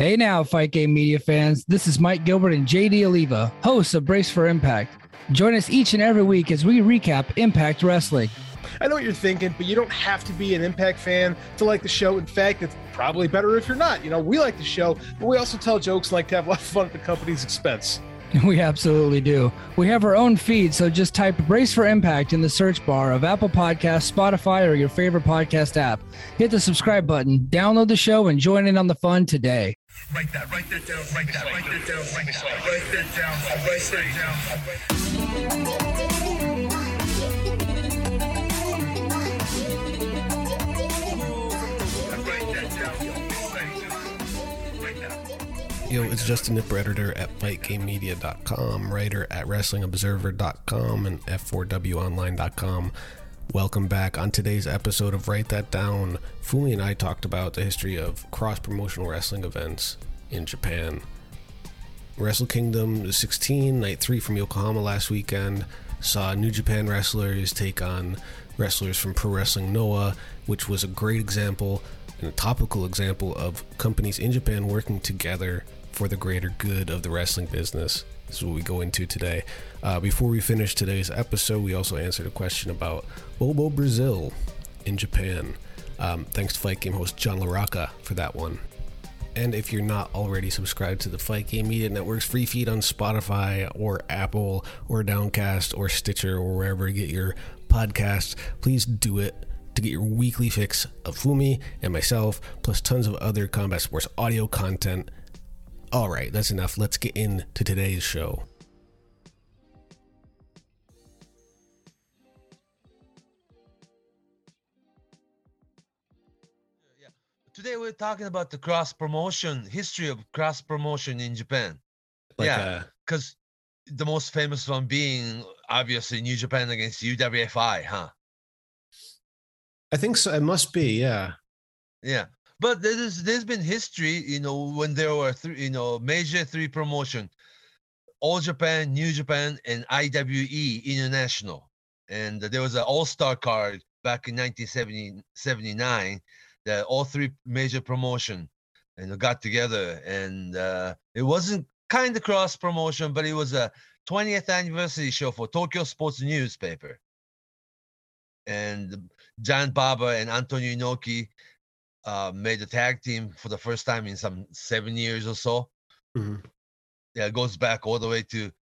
Hey now, Fight Game Media fans. This is Mike Gilbert and JD Oliva, hosts of Brace for Impact. Join us each and every week as we recap Impact Wrestling. I know what you're thinking, but you don't have to be an Impact fan to like the show. In fact, it's probably better if you're not. You know, we like the show, but we also tell jokes and like to have a lot of fun at the company's expense. We absolutely do. We have our own feed, so just type Brace for Impact in the search bar of Apple Podcasts, Spotify, or your favorite podcast app. Hit the subscribe button, download the show, and join in on the fun today. Write that, write that down, write that, write that down, write that, write that down, write that down. Write that down, write that. Yo, it's Justin Nipper, editor at FightGameMedia.com, writer at WrestlingObserver.com, and F4WOnline.com. Welcome back. On today's episode of Write That Down, Fumi and I talked about the history of cross promotional wrestling events in Japan. Wrestle Kingdom 16, night three from Yokohama last weekend, saw New Japan wrestlers take on wrestlers from Pro Wrestling Noah, which was a great example and a topical example of companies in Japan working together for the greater good of the wrestling business. This is what we go into today. Uh, before we finish today's episode, we also answered a question about Bobo Brazil in Japan. Um, thanks to Fight Game host John LaRocca for that one. And if you're not already subscribed to the Fight Game Media Network's free feed on Spotify or Apple or Downcast or Stitcher or wherever you get your podcasts, please do it to get your weekly fix of Fumi and myself, plus tons of other combat sports audio content. All right, that's enough. Let's get into today's show. Today we're talking about the cross promotion history of cross promotion in Japan. Like, yeah, uh, because the most famous one being obviously New Japan against UWFI, huh? I think so. It must be, yeah. Yeah, but there's there's been history, you know, when there were three, you know, major three promotion, All Japan, New Japan, and IWE International, and there was an All Star card back in 1970 79 that all three major promotion and got together, and uh, it wasn't kind of cross promotion, but it was a 20th anniversary show for Tokyo Sports Newspaper, and Giant Baba and Antonio Inoki uh, made a tag team for the first time in some seven years or so. Mhm. Yeah, it goes back all the way to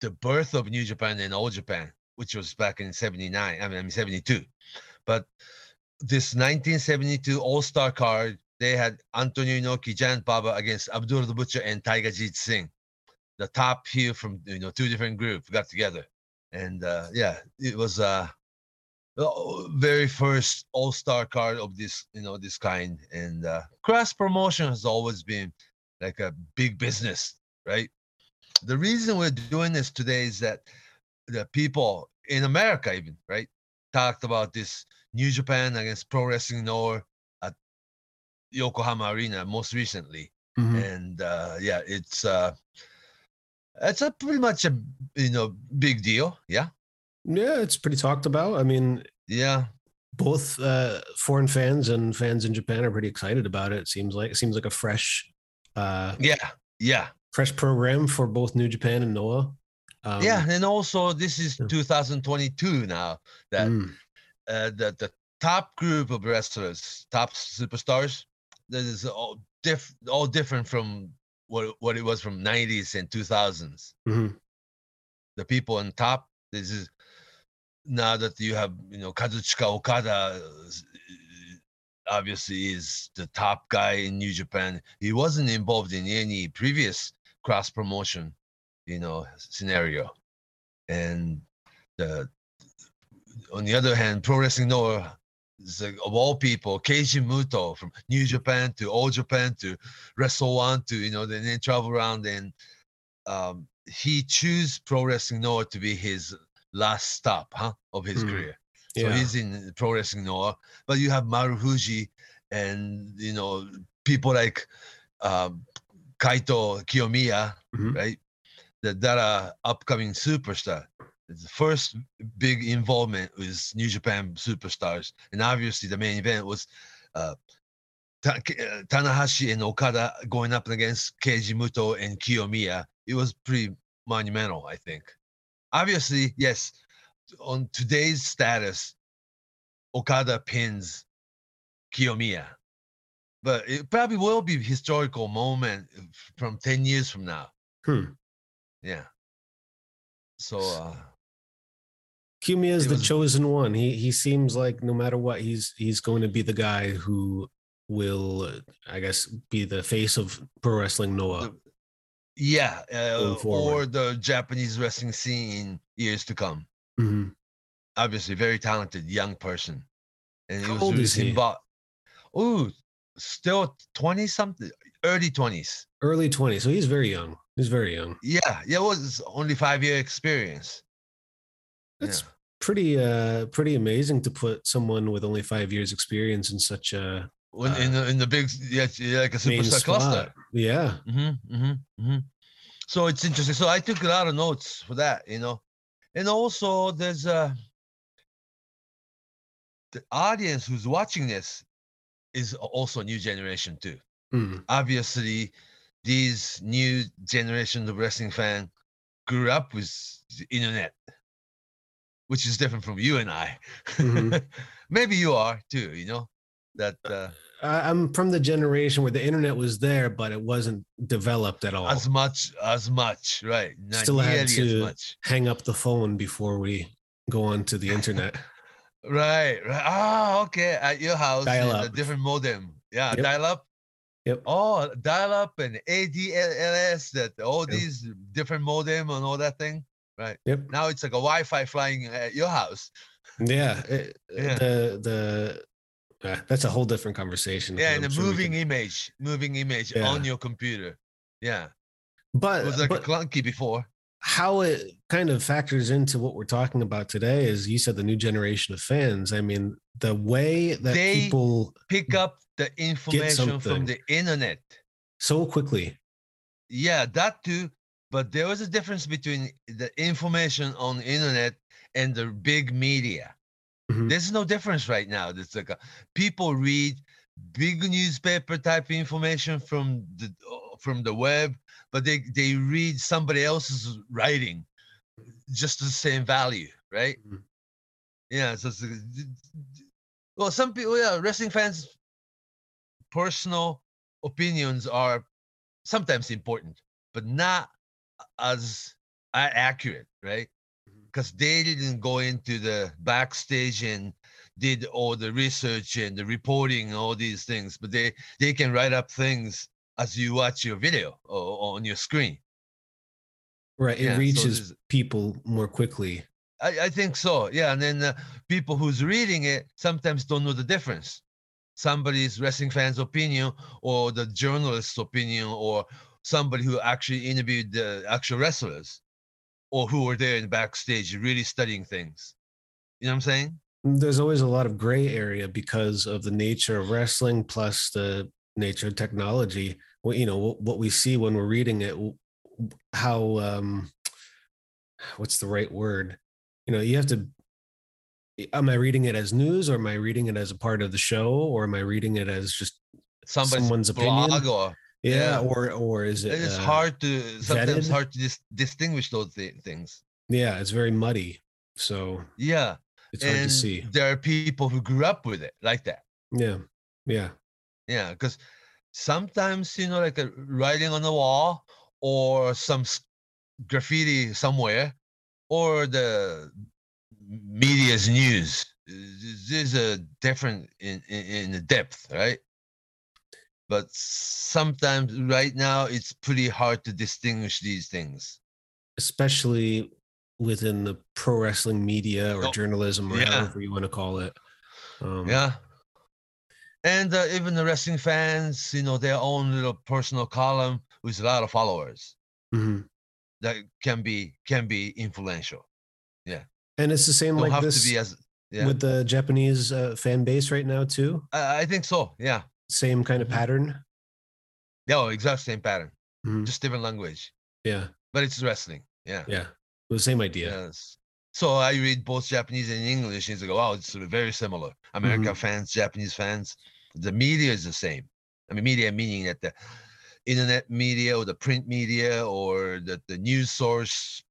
the birth of New Japan and All Japan, which was back in 79, I mean, I mean 72. But this 1972 All Star card, they had Antonio Inoki, Giant Baba against Abdul the Butcher and Tiger Jeet Singh. The top heel from you know two different groups got together, and uh, yeah, it was uh the very first All Star card of this you know this kind, and uh, cross promotion has always been like a big business, right? The reason we're doing this today is that the people in America, even right, talked about this New Japan against Pro Wrestling Noah at Yokohama Arena most recently, Mhm. and uh, yeah, it's uh, it's a pretty much a you know big deal, yeah, Yeah, it's pretty talked about. I mean, yeah, both uh, foreign fans and fans in Japan are pretty excited about it. It seems like it seems like a fresh, uh, yeah, yeah, fresh program for both New Japan and Noah. Um, yeah, and also this is yeah. 2022 now that mm, uh, the the top group of wrestlers, top superstars, that is all diff all different from what what it was from 90s and 2000s. mhm. The people on top, this is now that you have you know Kazuchika Okada. Obviously, is the top guy in New Japan. He wasn't involved in any previous cross promotion, you know, scenario. And the on the other hand, Pro Wrestling Noah is like, of all people, Keiji Muto from New Japan to All Japan to Wrestle One to you know, then they travel around and um, he choose Pro Wrestling Noah to be his last stop, huh, of his Hmm. career. So Yeah. he's in Pro Wrestling Noah, but you have Marufuji and you know people like um, Kaito Kiyomiya, Mhm. right? That that are upcoming superstar. The first big involvement was New Japan superstars, and obviously the main event was uh, Ta- uh, Tanahashi and Okada going up against Keiji Muto and Kiyomiya, it was pretty monumental, I think. Obviously, yes, on today's status, Okada pins Kiyomiya. But it probably will be a historical moment from 10 years from now. Hmm. Yeah. So uh Kiyomiya is It the was- chosen one. He he seems like no matter what, he's he's going to be the guy who will, uh, I guess, be the face of pro wrestling Noah. Yeah, uh, or the Japanese wrestling scene in years to come. Mhm. Obviously, very talented young person, and How he was old really is he? involved. Ooh, still twenty something, early twenties. Early 20s, so he's very young. He's very young. Yeah, yeah, it was only five year experience. That's yeah. Pretty uh pretty amazing to put someone with only five years experience in such a When in the in the big yeah, yeah, like a superstar cluster. Yeah. Mm-hmm, mm-hmm, mm-hmm. So it's interesting. So I took a lot of notes for that, you know, and also there's a the audience who's watching this is also a new generation too. Mm. Obviously, these new generation of wrestling fan grew up with the internet, which is different from you and I. Mhm. Maybe you are too. You know that. Uh, I- I'm from the generation where the internet was there, but it wasn't developed at all. as much as much right not Still had to- much Hang up the phone before we go on to the internet. right right ah okay at your house a Dial-up. different modem yeah Yep. dial up Yep. oh dial up and ADSL that all Yep. these different modem and all that thing Yep. now it's like a wi-fi flying at your house Yeah. it- Yeah. The the uh, that's a whole different conversation. yeah I'm and a sure moving can- image moving image Yeah. on your computer yeah but it was like but clunky before how it kind of factors into what we're talking about today is you said the new generation of fans. I mean, the way that They- people pick up the information from the internet so quickly. Yeah, that too. But there was a difference between the information on the internet and the big media. Mhm. There's no difference right now. It's like a, people read big newspaper type information from the from the web, but they they read somebody else's writing, just the same value, right? Mhm. Yeah. So, it's, like, d- d- well, some people, yeah, wrestling fans' personal opinions are sometimes important, but not as accurate, right? Because they didn't go into the backstage and did all the research and the reporting and all these things, but they they can write up things as you watch your video or, on your screen. Right. It Yeah, reaches this- people more quickly. I, I think so. Yeah, and then uh, people who's reading it sometimes don't know the difference. Somebody's wrestling fan's opinion, or the journalist's opinion, or somebody who actually interviewed the actual wrestlers, or who were there in the backstage really studying things. You know what I'm saying? There's always a lot of gray area because of the nature of wrestling plus the nature of technology. Well, you know, what, we see when we're reading it, how, um, what's the right word? You know, you have to, am I reading it as news or am I reading it as a part of the show or am I reading it as just, Somebody's Someone's opinion? or yeah, or, or is it, it's uh, hard to sometimes vetted? hard to dis- distinguish those thi- things. yeah, it's very muddy. So Yeah, it's hard and to see. there are people who grew up with it like that. Yeah. Yeah. Yeah, because sometimes you know, like a writing on the wall or some graffiti somewhere, or the media's news. There's a different in, in in the depth, right? But sometimes, right now, it's pretty hard to distinguish these things. especially within the pro wrestling media or Oh, journalism or yeah. however you want to call it. Um, Yeah. And uh, even the wrestling fans, you know, their own little personal column with a lot of followers mhm. that can be can be influential. Yeah and it's the same Don't like this as yeah. with the Japanese uh, fan base right now too. I think so. Yeah. Same kind of Mhm. pattern. Yeah. oh, exact same pattern, Mhm. just different language, Yeah, but it's wrestling. Yeah. yeah, the same idea. Yes. So I read both Japanese and English, and it's like, wow, it's very similar. American Mm-hmm. fans, Japanese fans, The media is the same. I mean, media meaning that the internet media or the print media or the, the news source,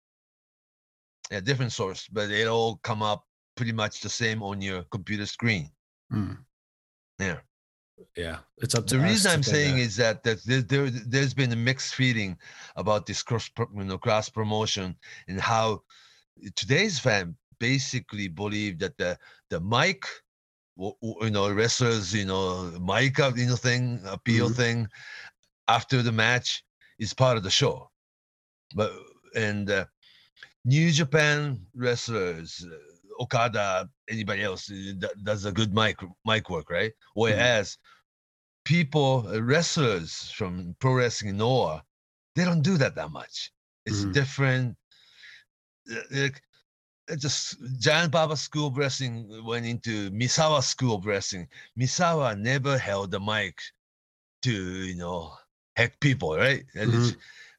a different source, but it all come up pretty much the same on your computer screen. Mm. Yeah. Yeah, it's up to The reason I'm saying kinda- is that, that there, there, there's been a mixed feeling about this cross, you know, cross promotion and how today's fan basically believe that the the mic, you know, wrestlers, you know, mic up, you know, thing, appeal Mhm. thing after the match is part of the show. But and uh, New Japan wrestlers, uh, Okada, anybody else uh, does a good mic mic work, right? Whereas people, uh, wrestlers from pro wrestling Noah, they don't do that that much. It's Mhm. different. Like, it's just Giant Baba School of Wrestling went into Misawa School of Wrestling. Misawa never held the mic to you know heck people, right? It's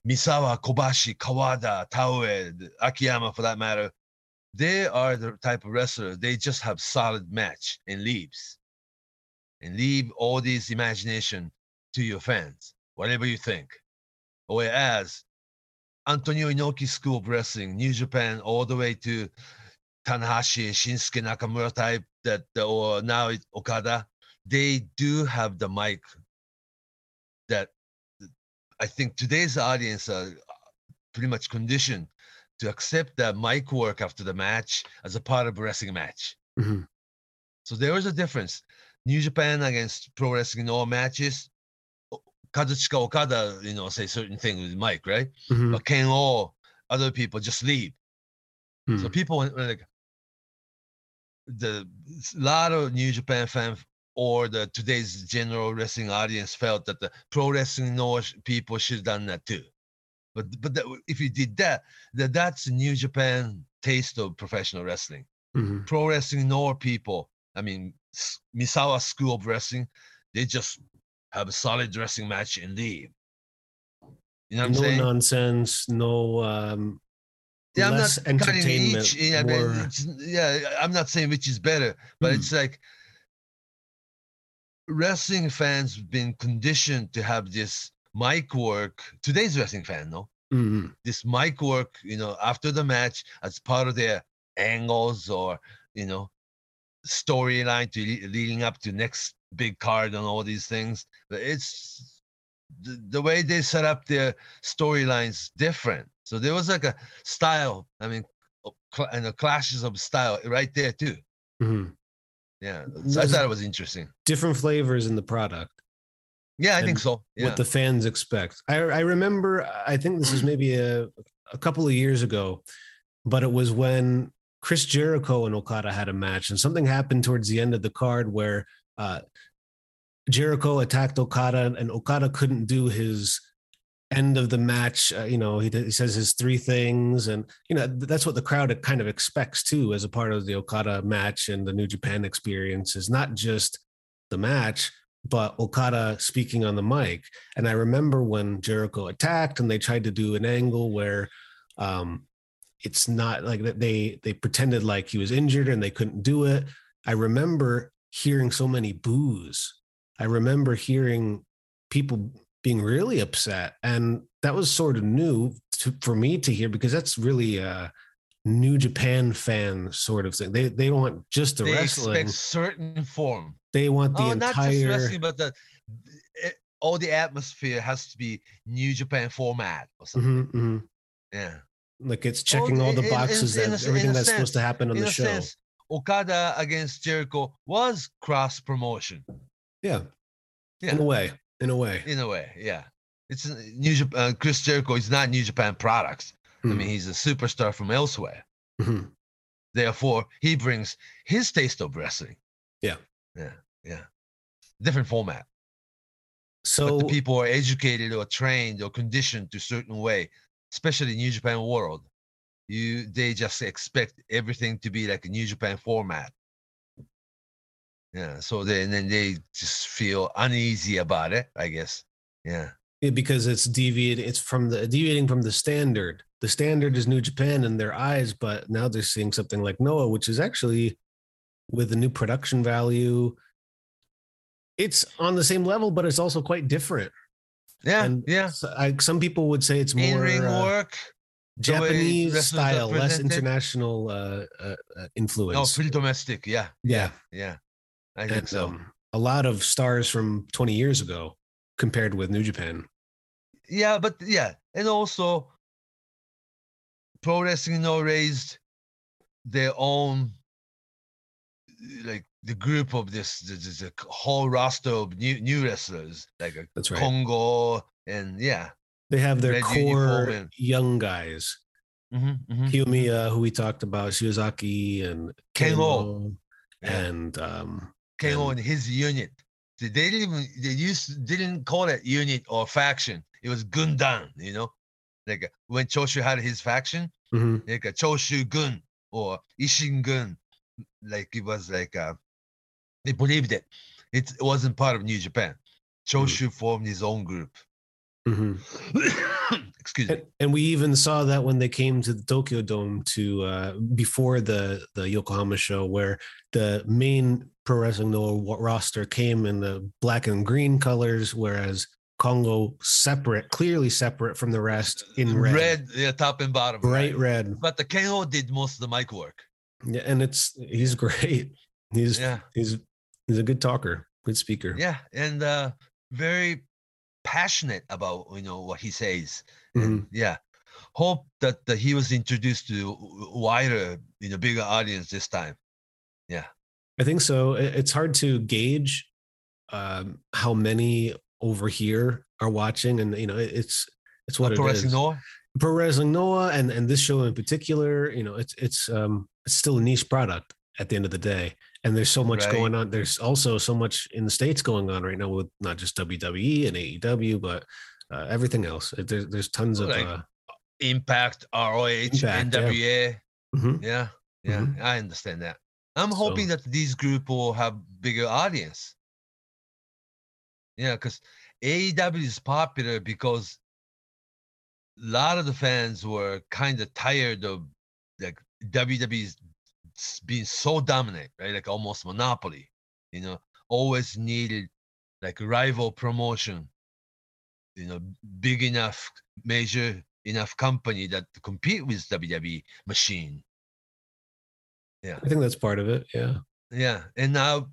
Misawa, Kobashi, Kawada, Taue, Akiyama, for that matter. They are the type of wrestler. They just have solid match and leaves, and leave all this imagination to your fans, whatever you think. Whereas Antonio Inoki School of Wrestling, New Japan, all the way to Tanahashi, Shinsuke Nakamura type, that or now it's Okada, they do have the mic that I think today's audience are pretty much conditioned to accept that mic work after the match as a part of a wrestling match. Mhm. So there is a difference. New Japan against pro wrestling in all matches. Kazuchika Okada, you know, say certain things with mic, right? Mhm. But Kenoh, other people just leave. So Mhm. people were like the lot of New Japan fans or the today's general wrestling audience felt that the pro wrestling Noah people should have done that too. But but that, if you did that, that that's New Japan taste of professional wrestling. Mhm. Pro wrestling Noah people, I mean Misawa School of Wrestling, they just have a solid wrestling match and leave. You know what I'm no saying? nonsense, no um, Yeah, I'm not entertainment. each. Yeah, I mean, yeah, I'm not saying which is better, but Hmm. it's like wrestling fans been conditioned to have this mic work. Today's wrestling fan, no, Mhm. this mic work, you know, after the match as part of their angles or you know storyline to leading up to next big card and all these things. But it's the, the way they set up their storylines different. So there was like a style. I mean, cl- and the clashes of style right there too. Mhm. Yeah, so I thought it was interesting. different flavors in the product. Yeah, I think so. Yeah. what the fans expect. I, I remember, I think this is maybe a, a couple of years ago, but it was when Chris Jericho and Okada had a match, and something happened towards the end of the card where uh, Jericho attacked Okada, and Okada couldn't do his end of the match. Uh, you know, he, he says his three things, and you know that's what the crowd kind of expects too, as a part of the Okada match and the New Japan experience. Is not just the match, but Okada speaking on the mic. And I remember when Jericho attacked and they tried to do an angle where um, it's not like that they they pretended like he was injured and they couldn't do it. I remember hearing so many boos. I remember hearing people being really upset, and that was sort of new to, for me to hear because that's really a New Japan fan sort of thing. They they want just the they wrestling. expect certain form. They want the oh, not just wrestling, but the it, all the atmosphere has to be New Japan format or something. Mhm, mhm. Yeah. Like it's checking all the in- boxes in that in everything that's sense- supposed to happen on the show. sense, Okada against Jericho was cross promotion yeah, Yeah. in a way, in a way. in a way. Yeah, it's New Japan. Uh, Chris Jericho is not New Japan products. I Mhm, mean, he's a superstar from elsewhere. mhm. Therefore, he brings his taste of wrestling. Yeah. Yeah, yeah. Different format. So the people are educated or trained or conditioned to certain way, especially New Japan world. You they just expect everything to be like a New Japan format. Yeah, so then then they just feel uneasy about it, I guess. Yeah. yeah, because it's deviating, it's from the deviating from the standard. The standard is New Japan in their eyes, but now they're seeing something like Noah, which is actually with the new production value. it's on the same level, but it's also quite different. Yeah, and yeah. I, some people would say it's more uh, work. Japanese style, less international uh, uh, uh, No, pretty domestic. Yeah, yeah, yeah. I think and so. um, a lot of stars from 20 years ago compared with New Japan. yeah, but yeah, and also pro wrestling now raised their own like the group of this, this, this a whole roster of new new wrestlers like a That's right. Kongo and yeah. They have their Red core and- young guys. Mm-hmm, Kiyomiya, who we talked about, Shiozaki and Kenoh. Yeah. and um, Kenoh and- his unit. They didn't even they used didn't call it unit or faction. It was Gundan, you know, like uh, when Choshu had his faction, mhm, like a Choshu Gun or Ishin Gun, like it was like uh, they believed it. It wasn't part of New Japan. Choshu formed his own group. mhm. Excuse me. And, and we even saw that when they came to the Tokyo Dome to uh, before the the Yokohama show, where the main pro wrestling Noah roster came in the black and green colors, whereas Kongo separate, clearly separate from the rest in red, Red, yeah, top and bottom. bright right. red. But the Kenoh did most of the mic work. Yeah, and it's he's great. He's Yeah. he's he's a good talker, good speaker. Yeah, and uh, very passionate about you know what he says. Mhm. And, yeah, hope that, that he was introduced to wider, you know, bigger audience this time. Yeah, I think so. It's hard to gauge um, how many over here are watching, and you know, it's it's what it is. Pro Wrestling Noah, and and this show in particular, you know, it's it's um it's still a niche product at the end of the day, and there's so much Right. going on. There's also so much in the states going on right now with not just WWE and AEW, but uh, everything else. There's there's tons of uh, Impact, ROH, Impact, yeah. NWA. mhm. Yeah, yeah, Mhm. I understand that. I'm hoping So- that these group will have bigger audience. Yeah, because AEW is popular because lot of the fans were kind of tired of like WWE's being so dominant, right? Like almost monopoly. You know, always needed like rival promotion. You know, big enough, major enough company that to compete with WWE machine. Yeah. I think that's part of it. Yeah. Yeah, and now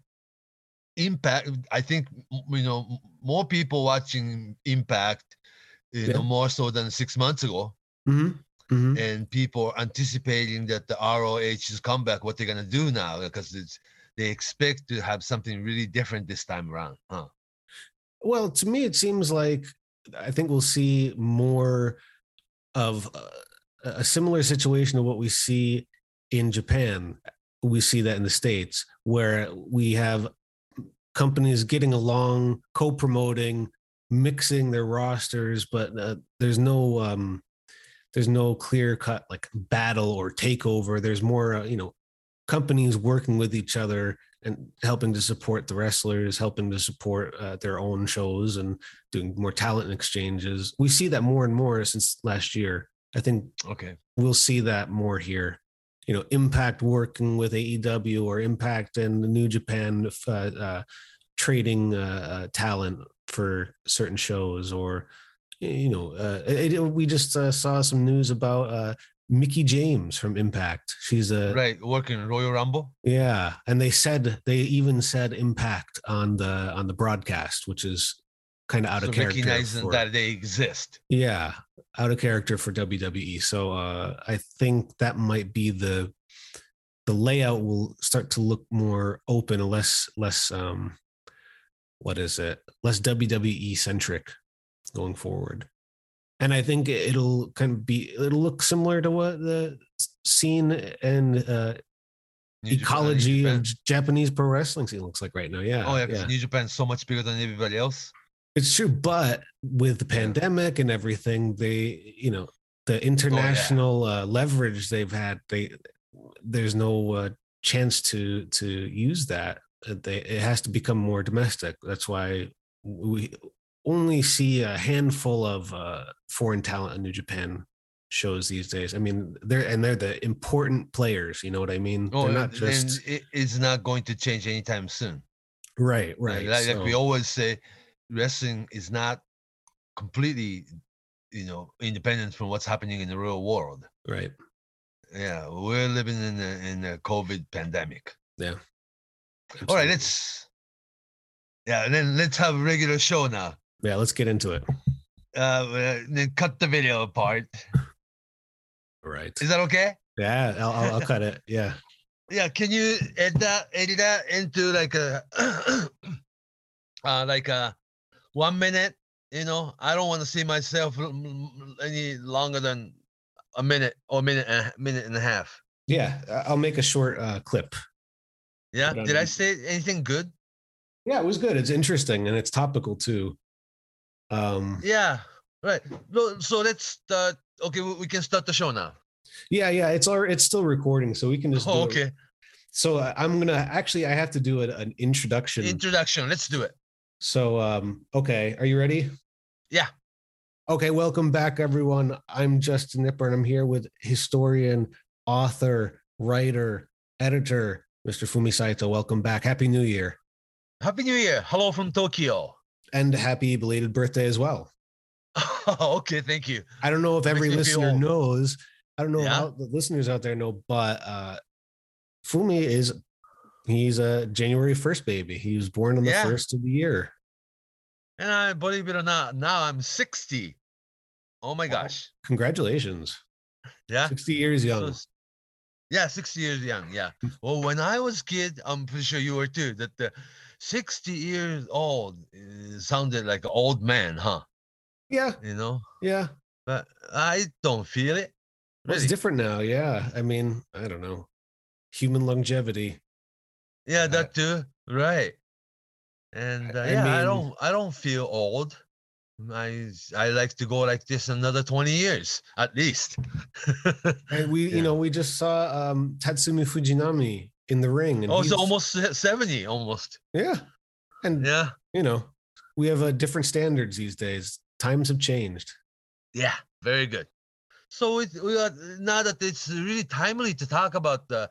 Impact. I think you know more people watching Impact, you Yeah. know, more so than six months ago, Mhm. Mhm. and people are anticipating that the ROH's comeback. What they're gonna do now because it's they expect to have something really different this time around. Huh? Well, to me, it seems like I think we'll see more of uh, a similar situation to what we see in Japan. We see that in the States, where we have companies getting along, co promoting, mixing their rosters, but uh, there's no. Um, there's no clear cut like battle or takeover. There's more, uh, you know, companies working with each other and helping to support the wrestlers, helping to support uh, their own shows and doing more talent exchanges. We see that more and more since last year. I think Okay. we'll see that more here. You know, Impact working with AEW or Impact and New Japan uh, uh, trading uh, uh, talent for certain shows, or you know, uh, it, it- we just uh, saw some news about uh, Mickie James from Impact. She's a Right. Working Royal Rumble. yeah, and they said they even said Impact on the on the broadcast, which is kind of out so of character. recognizing for- that they exist. yeah, out of character for WWE. So uh, I think that might be the the layout will start to look more open and less less um what is it less WWE centric going forward. And I think it'll kind of be it'll look similar to what the scene and uh, New ecology Japan. of Japanese pro wrestling scene looks like right now. Yeah, Oh yeah, because New Japan's so much bigger than everybody else. It's true, but with the Yeah. pandemic and everything, they, you know, Oh, the international uh, leverage they've had, they, there's no uh, chance to to use that. They, it has to become more domestic. That's why we only see a handful of uh, foreign talent in New Japan shows these days. I mean, they're and they're the important players. You know what I mean? Oh, they're not just it is not going to change anytime soon. Right, right. Like, like we always say, wrestling is not completely, you know, independent from what's happening in the real world. right. Yeah, we're living in a in a COVID pandemic. All right, let's yeah, then let's have a regular show now. yeah, let's get into it. Uh, uh, then cut the video apart. Right. Is that okay? Yeah, I'll, I'll, I'll cut it. Yeah. Yeah, can you edit that edit that into like a uh like a one minute? You know, I don't want to see myself l- m- m- any longer than a minute or a minute and a minute and a half. Yeah. I'll make a short uh, clip. Yeah. Did I um, say anything good? Yeah, it was good. It's interesting and it's topical too. Um, Yeah. Right. Well, so let's start. Okay, we, can start the show now. yeah, yeah. It's already it's still recording, so we can just. do Oh, it. okay. So uh, I'm gonna actually I have to do an, an introduction. Introduction. Let's do it. so um, okay, are you ready? Yeah. Okay, welcome back, everyone. I'm Justin Nipper, and I'm here with historian, author, writer, editor, Mr. Fumi Saito. Welcome back. Happy New Year. Happy New Year. Hello from Tokyo. And happy belated birthday as well. okay, thank you. I don't know if every Makes me feel listener knows. I don't know Yeah? how the listeners out there know, but uh Fumi is he's a January 1st baby. He was born on the Yeah. first of the year. And I believe it or not, now I'm 60. Oh my gosh. Congratulations. Yeah. 60 years young. s- yeah, 60 years young. Yeah. Well, when I was kid, I'm pretty sure you were too, that the 60 years old uh, sounded like an old man, huh? Yeah, You know, yeah. but I don't feel it. Well, It's different now. Yeah. I mean, I don't know. Human longevity. Yeah, that too. Right. And uh, I yeah, I don't, I don't feel old. I, I like to go like this another 20 years at least. And we, Yeah. you know, we just saw um Tatsumi Fujinami in the ring. And oh, it's he's- almost 70, almost. yeah. And Yeah. you know, we have uh, different standards these days. Times have changed. Yeah, very good. So it, we are now that it's really timely to talk about the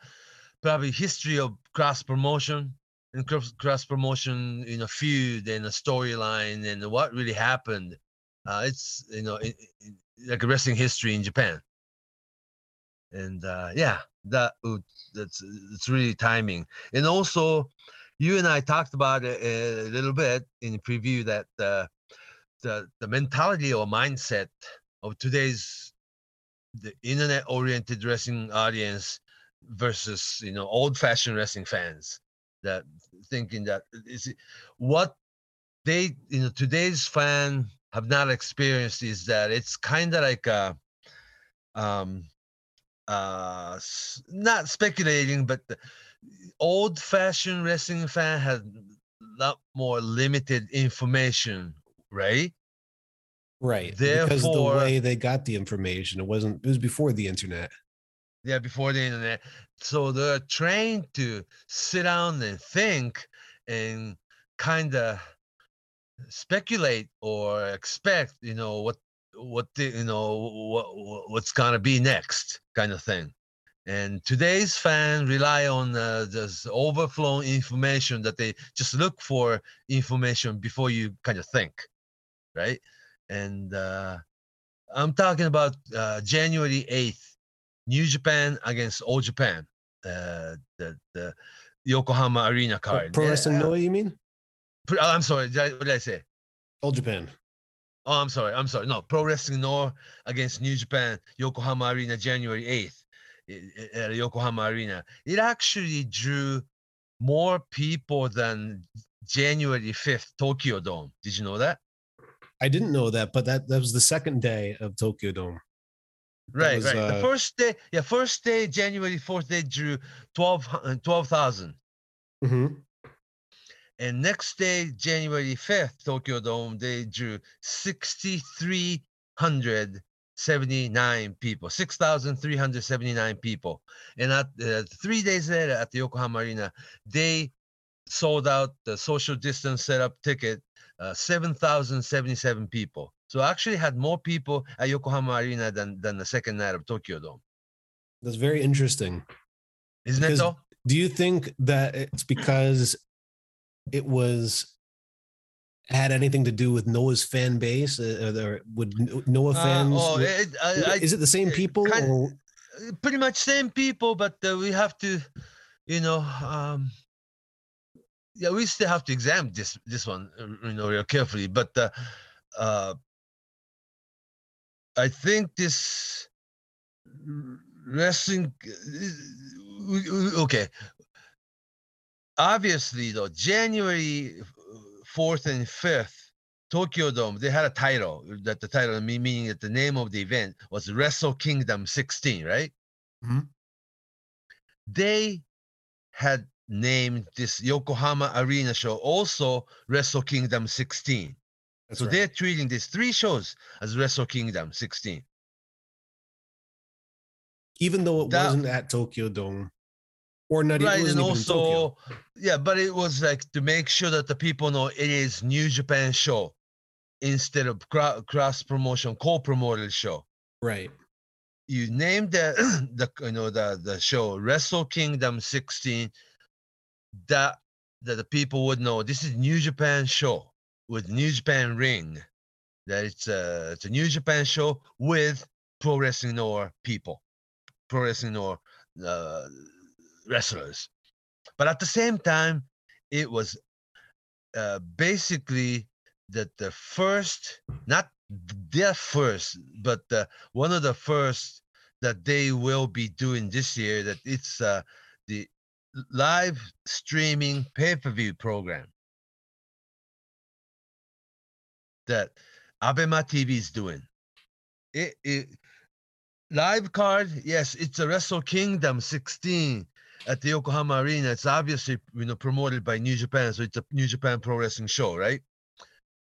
probably history of cross promotion and cross, promotion, you know, feud and a storyline and what really happened. Uh, it's you know i- i- like wrestling history in Japan. And uh, yeah, that that's it's really timing. And also, you and I talked about it a little bit in preview that uh, the the mentality or mindset of today's the internet oriented wrestling audience versus you know old fashioned wrestling fans that thinking that is what they you know today's fan have not experienced is that it's kind of like a um uh not speculating but the old fashioned wrestling fan had a lot more limited information right Right. because the way they got the information, it wasn't it was before the internet. Yeah before the internet. So they're trained to sit down and think and kind of speculate or expect you know what what the, you know what what's gonna be next kind of thing. And today's fan rely on uh, this overflow information that they just look for information before you kind of think right? And uh i'm talking about uh january 8th New Japan against All Japan, uh, the the Yokohama Arena Pro- card. Pro Wrestling uh, Noah, you mean? Oh, I'm sorry. Did I, what did I say? All Japan. Oh, I'm sorry. I'm sorry. No, Pro Wrestling Noah against New Japan, Yokohama Arena, January 8th i- i- at Yokohama Arena. It actually drew more people than January 5th Tokyo Dome. Did you know that? I didn't know that, but that, that was the second day of Tokyo Dome. Right, was, right. the uh, first day, yeah, first day, January 4th, they drew 12 uh, 12,000. hmm And next day, January 5th, Tokyo Dome, they drew 6,379 people, 6,379 people. And at uh, three days later at the Yokohama Arena, they sold out the social distance setup ticket, uh, 7,077 people. So I actually had more people at Yokohama Arena than, than the second night of Tokyo Dome. That's very interesting. Isn't it though? Do you think that it's because it was had anything to do with Noah's fan base? Or would Noah Uh, fans? oh, it, I, is it the same people? kind- or, uh, pretty much same people, but uh, we have to, you know, um, yeah, we still have to examine this this one, uh, you know, real carefully. But uh, uh, I think this wrestling, uh, okay. Obviously, though, January fourth and fifth, Tokyo Dome, they had a title that the title meaning that the name of the event was Wrestle Kingdom 16, right? Mhm. They had named this Yokohama Arena show also Wrestle Kingdom 16. That's so right. they're treating these three shows as Wrestle Kingdom 16. even though it that- wasn't at Tokyo Dome, or not even, it right, wasn't and even Tokyo. also, yeah, but it was like to make sure that the people know it is New Japan show instead of cross promotion, co-promoted show. Right. you named the the you know the the show Wrestle Kingdom 16 that that the people would know this is New Japan show with New Japan ring that it's a it's a New Japan show with pro wrestling or people pro wrestling or uh, wrestlers. But at the same time it was uh, basically that the first not their first but the one of the first that they will be doing this year that it's uh, the live streaming pay-per-view program that Abema TV is doing. It, it live card, yes, it's a Wrestle Kingdom 16 at the Yokohama Arena. It's obviously you know promoted by New Japan, so it's a New Japan Pro Wrestling show, right?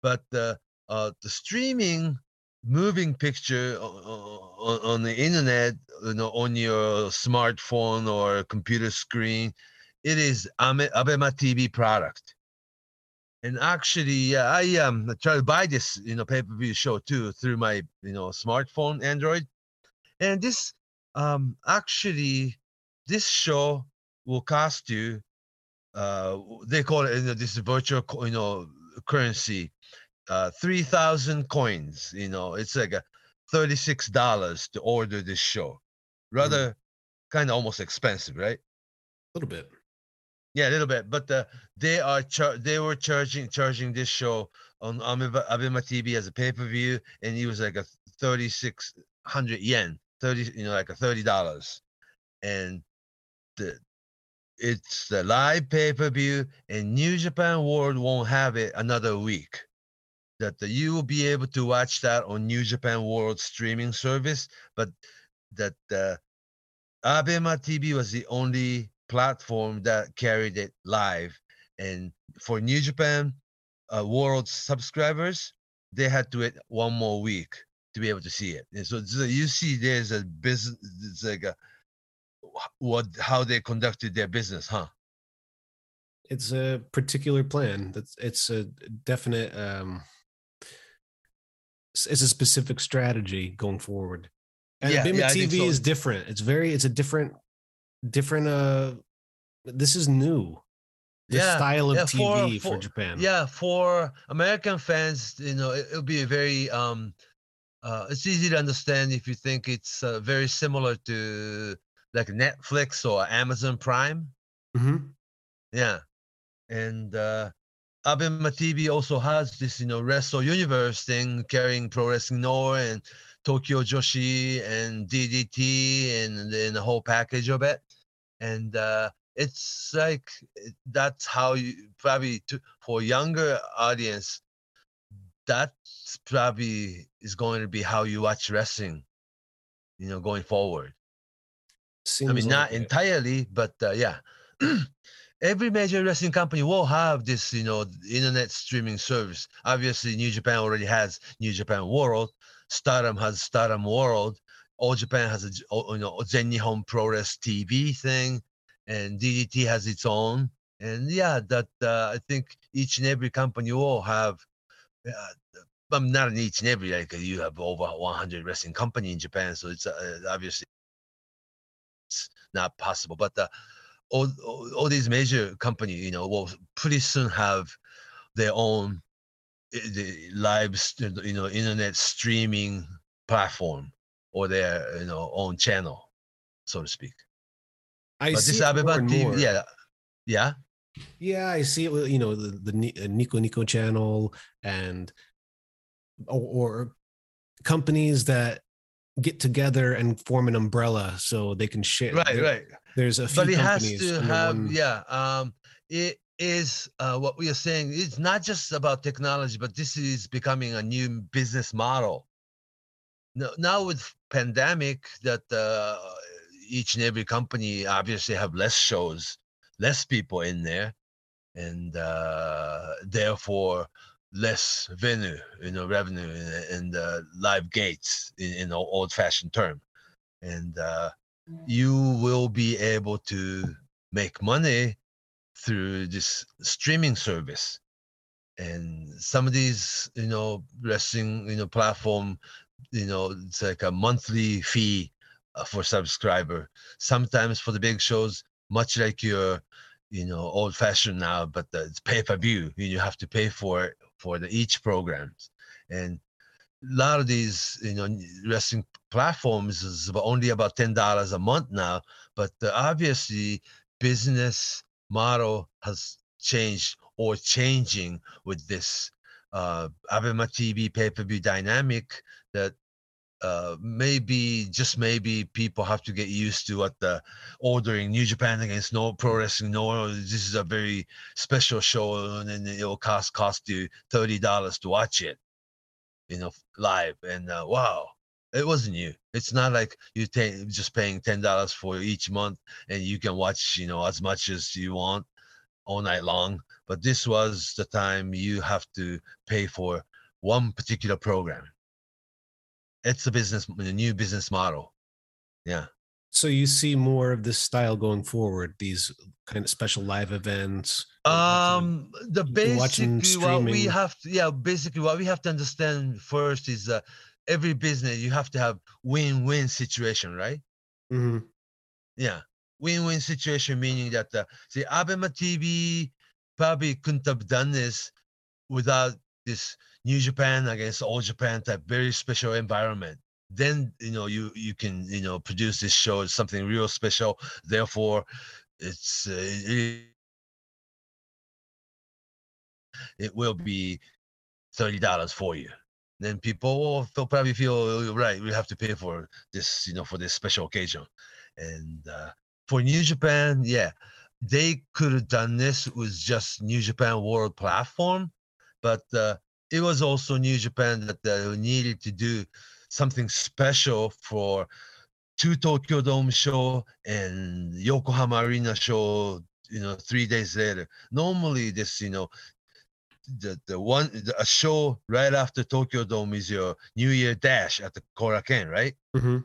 But uh, uh, the streaming moving picture on, on the internet, you know, on your smartphone or computer screen, it is Abema TV product. And actually, yeah, I um try to buy this, you know, pay-per-view show too through my, you know, smartphone, Android. And this um actually this show will cost you uh they call it you know, this virtual you know currency uh 3000 coins you know it's like a 36 dollars to order this show rather kind of almost expensive right A little bit. Yeah a little bit but uh, they are char- they were charging charging this show on Abema tv as a pay-per-view and it was like a 3600 yen 30 you know like a 30 dollars. And the it's the live pay-per-view and new japan world won't have it another week. That the, you will be able to watch that on new japan world streaming service but that the abema tv was the only platform that carried it live and for new japan uh, world subscribers they had to wait one more week to be able to see it and so, so you see there's a business it's like a what how they conducted their business huh It's a particular plan. That's it's a definite um it's a specific strategy going forward. And Yeah, Bima yeah, TV so. is different. It's very it's a different different uh this is new. The Yeah, style of yeah, for- TV for, for- Japan. yeah for american fans you know it, will be a very um uh it's easy to understand if you think it's uh, very similar to like netflix or amazon prime mm-hmm. yeah and uh Abema TV also has this, you know, Wrestle Universe thing carrying Pro Wrestling Noah and Tokyo Joshi and DDT and then the whole package of it. And uh, it's like that's how you probably to, for younger audience, that's probably is going to be how you watch wrestling, you know, going forward. I Seems mean, not it. entirely, but uh, yeah. Every major wrestling company will have this, you know, internet streaming service. Obviously, New Japan already has New Japan World. Stardom has Stardom World. All Japan has a, oh, you know, Zen Nihon Pro Wrest TV thing, and DDT has its own. And yeah, that uh, I think each and every company will have. Uh, um, not in each and every like you have over 100 wrestling company in Japan, so it's uh, obviously it's not possible. But uh, all, all, all these major company, you know, will pretty soon have their own the live, you know, internet streaming platform or their, you know, own channel, so to speak. I but see this Abema TV, yeah, yeah, Yeah, I see it with you know the the uh, Nico Nico channel and or, or companies that get together and form an umbrella so they can share. right, right. There's a few But it has to have, one- yeah. Um, it is uh, what we are saying. It's not just about technology, but this is becoming a new business model. Now, now with pandemic, that uh, each and every company obviously have less shows, less people in there, and uh, therefore less venue, you know, revenue and, uh, live gates in, in old-fashioned term, and uh, you will be able to make money through this streaming service. And some of these you know wrestling you know platform you know it's like a monthly fee uh, for subscriber. Sometimes for the big shows much like your you know old fashioned now but it's pay per view you have to pay for it for the each programs. And a lot of these you know wrestling platforms is only about ten dollars a month now but obviously business model has changed or changing with this uh Abema TV pay-per-view dynamic that uh maybe just maybe people have to get used to what the ordering New Japan against no pro wrestling Noah this is a very special show and it will cost cost you thirty dollars to watch it you know live. And uh, wow it wasn't you it's not like you take just paying ten dollars for each month and you can watch you know as much as you want all night long but this was the time you have to pay for one particular program it's a business a new business model yeah So you see more of this style going forward. These kind of special live events. um the you can watch in basically what we have to yeah basically what we have to understand first is uh, every business you have to have win-win situation right Mhm. Yeah, win-win situation meaning that uh, see Abema TV probably couldn't have done this without this New Japan against All Japan type very special environment. Then you know you you can you know produce this show as something real special. Therefore, it's uh, it, it will be thirty dollars for you. Then people will probably feel "Oh, right. We have to pay for this, you know, for this special occasion. And uh, for New Japan, yeah, they could have done this with just New Japan World platform, but uh, it was also New Japan that uh, needed to do something special for two Tokyo Dome show and Yokohama Arena show. You know, three days later. Normally, this you know, the the one the, a show right after Tokyo Dome is your New Year Dash at the Korakuen, right? Mhm.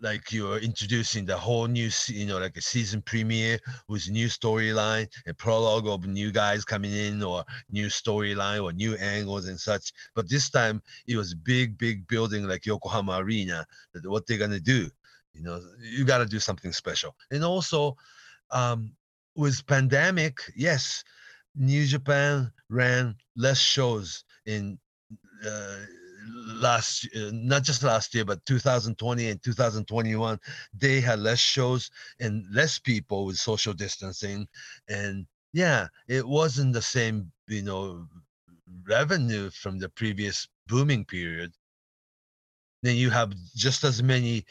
like you're introducing the whole new you know like a season premiere with new storyline and prologue of new guys coming in or new storyline or new angles and such but this time it was big big building like yokohama arena that what they're gonna do you know you got to do something special and also um with pandemic yes new japan ran less shows in uh, last uh, not just last year but 2020 and 2021 they had less shows and less people with social distancing. And yeah it wasn't the same you know revenue from the previous booming period. Then you have just as many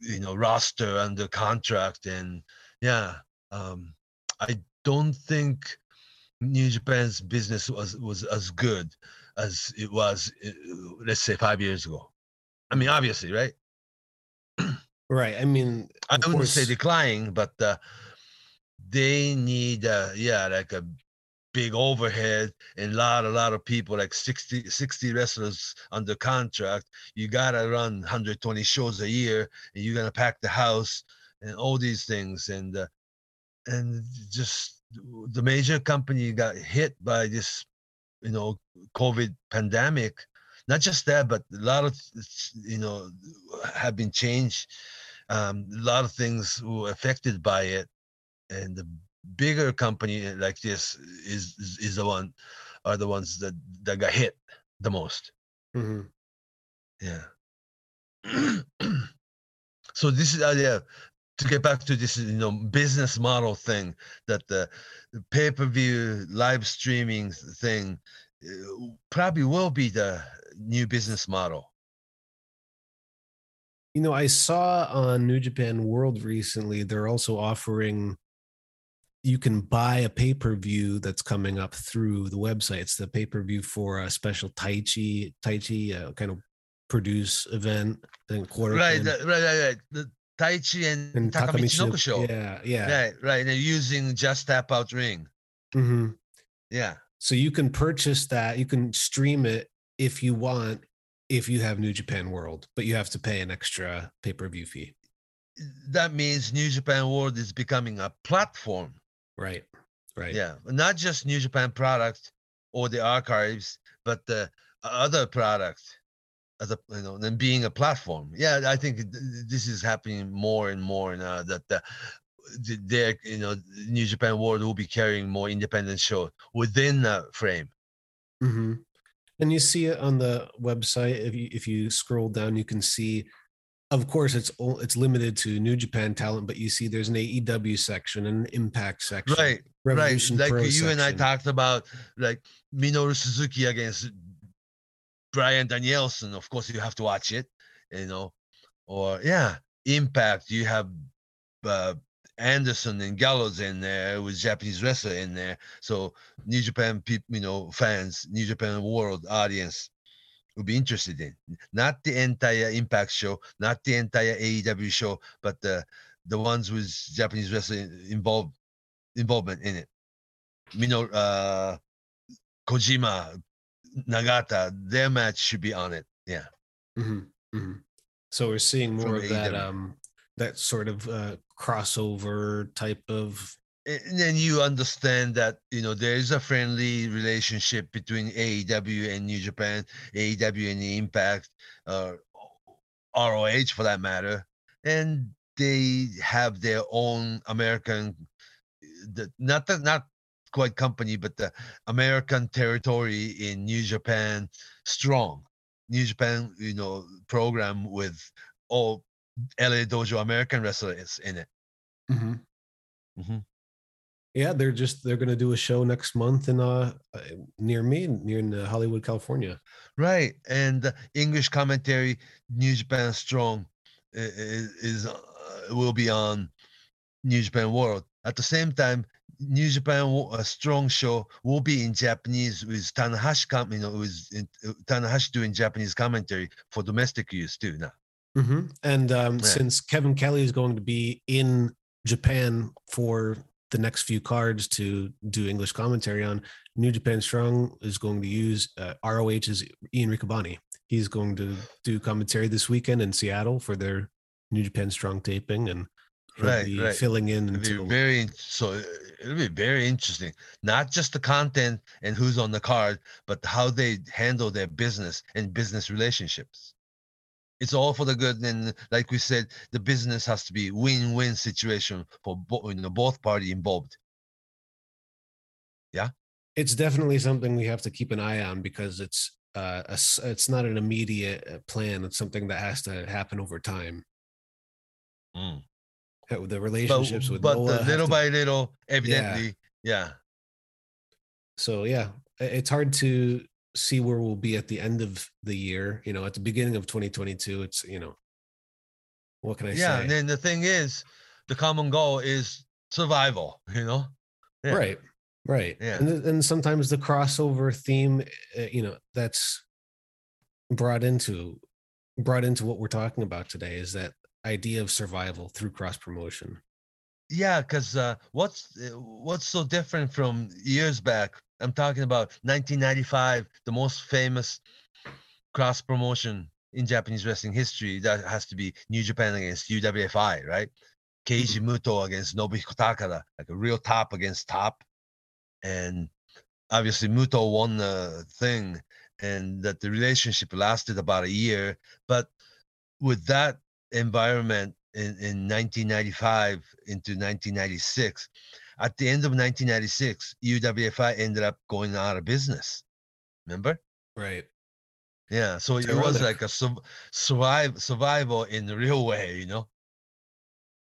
you know roster under contract and yeah um i don't think new japan's business was was as good as it was uh, let's say five years ago. I mean obviously right? Right. I mean, i wouldn't say declining but uh, they need uh, yeah like a big overhead and a lot a lot of people like 60 60 wrestlers under contract. You gotta run 120 shows a year and you're gonna pack the house and all these things and uh, and just the major company got hit by this you know covid pandemic not just that but a lot of you know have been changed um, a lot of things were affected by it, and the bigger company like this is is, is the one are the ones that that got hit the most. hmm Yeah. so this is uh, yeah. To get back to this, you know, business model thing that the pay per view live streaming thing uh, probably will be the new business model. You know, I saw on New Japan World recently, they're also offering you can buy a pay per view that's coming up through the website. It's the pay per view for a special Taichi, Tai Chi uh, kind of produce event. I think quarter Right, right, right, right. The Taichi and, and Takamichi Taka Michinoku show. Yeah, yeah. Right, right. And they're using just tap out ring. Mm-hmm. Yeah. So you can purchase that. You can stream it if you want, if you have New Japan World, but you have to pay an extra pay per view fee. That means New Japan World is becoming a platform. Right. Right. Yeah. Not just New Japan product or the archives, but the other product as a you know, then being a platform. Yeah, I think th- th- this is happening more and more now that the th- their you know New Japan World will be carrying more independent show within the frame. hmm And you see it on the website. If you if you scroll down, you can see. Of course, it's all it's limited to New Japan talent, but you see there's an AEW section and an Impact section, Right, Revolution right. Like Pro you and I talked about, like Minoru Suzuki against Bryan Danielson. Of course, you have to watch it, you know. Or yeah, Impact. You have uh, Anderson and Gallows in there with Japanese wrestler in there. So New Japan people, you know, fans, New Japan World audience would be interested in not the entire Impact show, not the entire AEW show, but the the ones with Japanese wrestling involved involvement in it. Mino, uh, Kojima, Nagata, their match should be on it. Yeah. Mhm, mhm. So we're seeing more From of that um that sort of uh crossover type of And then you understand that you know there is a friendly relationship between AEW and New Japan, AEW and the Impact, uh, ROH for that matter, and they have their own American, the, not the, not quite company, but the American territory in New Japan strong. New Japan, you know, program with all LA Dojo American wrestlers in it. Mhm. Mhm. Yeah, they're just they're gonna do a show next month in uh uh, near me, near in uh, Hollywood, California. Right, and the English commentary, New Japan Strong, i- i- is uh, will be on New Japan World. At the same time, New Japan uh, Strong show will be in Japanese with Tanahashi, com- you know, with uh, Tanahashi doing Japanese commentary for domestic use too. Now, Mhm. And um, Yeah. since Kevin Kelly is going to be in Japan for the next few cards to do English commentary on, New Japan Strong is going to use uh, ROH's Ian Riccaboni. He's going to do commentary this weekend in Seattle for their New Japan Strong taping, and he'll Right, filling in it'll be until very so uh, it'll be very interesting. Not just the content and who's on the card, but how they handle their business and business relationships. It's all for the good, and like we said, the business has to be win-win situation for both, you know, both party involved. Yeah it's definitely something we have to keep an eye on because it's uh a it's not an immediate uh, plan it's something that has to happen over time Mm. The But, relationships with but the have little to- by little, evidently, yeah. so yeah it's hard to see where we'll be at the end of the year you know at the beginning of 2022 it's you know what can i yeah, say and then the thing is, the common goal is survival. You know, yeah. right right Yeah. and, and sometimes the crossover theme uh, you know that's brought into brought into what we're talking about today is that idea of survival through cross promotion Yeah, because uh, what's uh, what's so different from years back? I'm talking about 1995, the most famous cross promotion in Japanese wrestling history. That has to be New Japan against UWFI, right? Keiji Muto against Nobuhiko Takada, like a real top against top, and obviously Muto won the thing, and that the relationship lasted about a year. But with that environment, in, in 1995 into 1996. At the end of 1996, UWFI ended up going out of business. Remember? Right. Yeah. So it was like a su- survive survival in the real way, you know.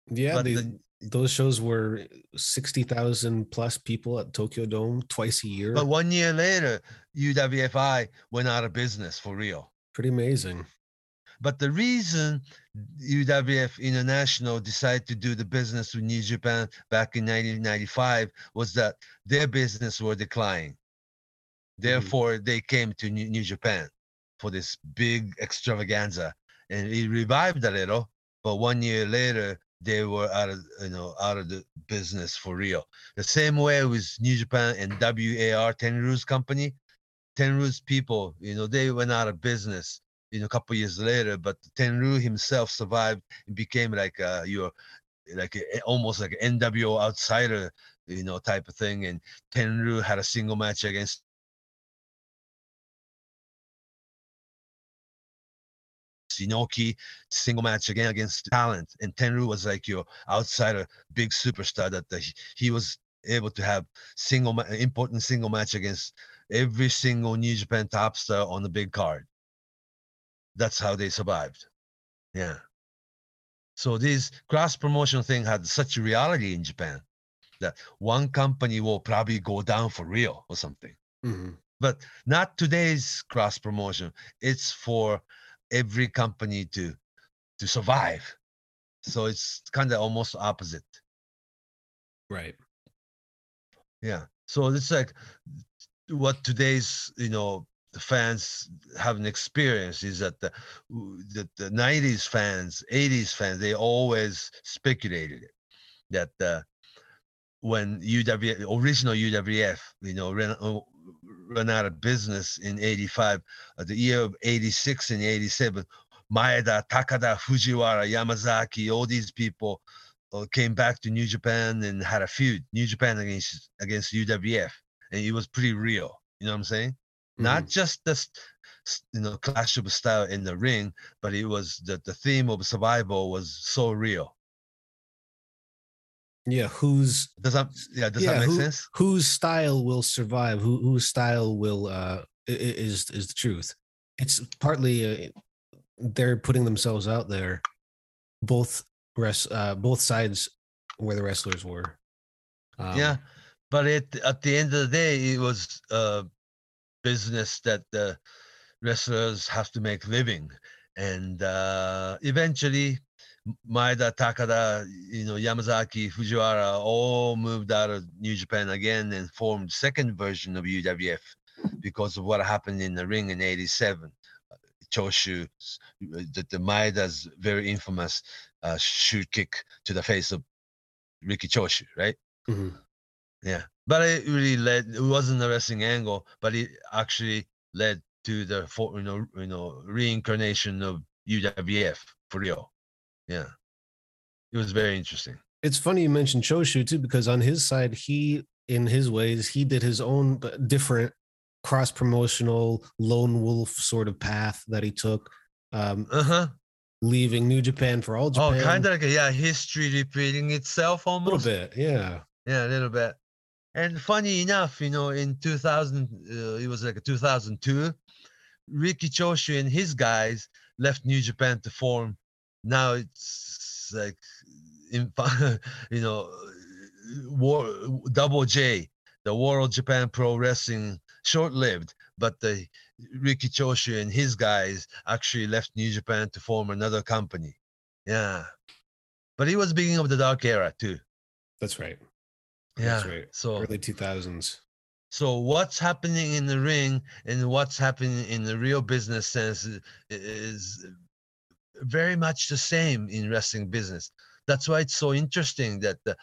Yeah, they, the- those shows were sixty thousand plus people at Tokyo Dome twice a year. But one year later, UWFI went out of business for real. Pretty amazing. But the reason UWF International decided to do the business with New Japan back in 1995 was that their business were declining. Mm-hmm. Therefore, they came to New, New Japan for this big extravaganza, and it revived a little. But one year later, they were out of you know out of the business for real. The same way with New Japan and WAR Tenryu's company. Tenryu's people, you know, they went out of business you know, a couple years later, but Tenryu himself survived and became like uh your like a, almost like an NWO outsider, you know, type of thing. And Tenryu had a single match against Shinoki, single match again against talent. And Tenryu was like your outsider, big superstar that the, he was able to have single important single match against every single New Japan top star on the big card that's how they survived. Yeah. So this cross promotion thing had such a reality in Japan that one company will probably go down for real or something. Mhm. But not today's cross promotion. It's for every company to to survive. So it's kind of almost opposite. Right. Yeah. So it's like what today's you know the fans have an experience is that the the, the 90s fans 80s fans they always speculated that uh, when uw original uwf you know ran, uh, ran out of business in 85 uh, the year of 86 and 87 maeda takada fujiwara yamazaki all these people uh, came back to new japan and had a feud new japan against against uwf and it was pretty real you know what i'm saying not just the s- s- you know clash of style in the ring but it was that the theme of survival was so real Yeah. Whose does that yeah does yeah, that make who- sense whose style will survive? Who whose style will uh is is the truth? It's partly uh, they're putting themselves out there. Both rest uh both sides where the wrestlers were. Um, yeah but it at the end of the day it was a business that the wrestlers have to make living and uh eventually Maeda, Takada, you know, Yamazaki, Fujiwara all moved out of New Japan again and formed second version of UWF because of what happened in the ring in 87. Uh, Choshu, uh, the, the Maeda's very infamous uh, shoot kick to the face of Riki Choshu, right? mhm. Yeah, but it really led. It wasn't a wrestling angle, but it actually led to the you know you know reincarnation of UWF for real. Yeah, it was very interesting. It's funny you mentioned Choshu too, because on his side, he in his ways he did his own but different cross promotional lone wolf sort of path that he took, um, Uh huh. leaving New Japan for all Japan. Oh, kind of like a, yeah, history repeating itself almost. a little bit, yeah. Yeah, a little bit. And funny enough, you know, in 2000, uh, it was like 2002, Riki Choshu and his guys left New Japan to form. Now it's like, in, you know, war, Double J, the World Japan Pro Wrestling, short-lived, but the Riki Choshu and his guys actually left New Japan to form another company. Yeah, but it was beginning of the dark era too. That's right. Yeah. That's right. So Early two thousands. so what's happening in the ring and what's happening in the real business sense is very much the same in wrestling business. That's why it's so interesting that the,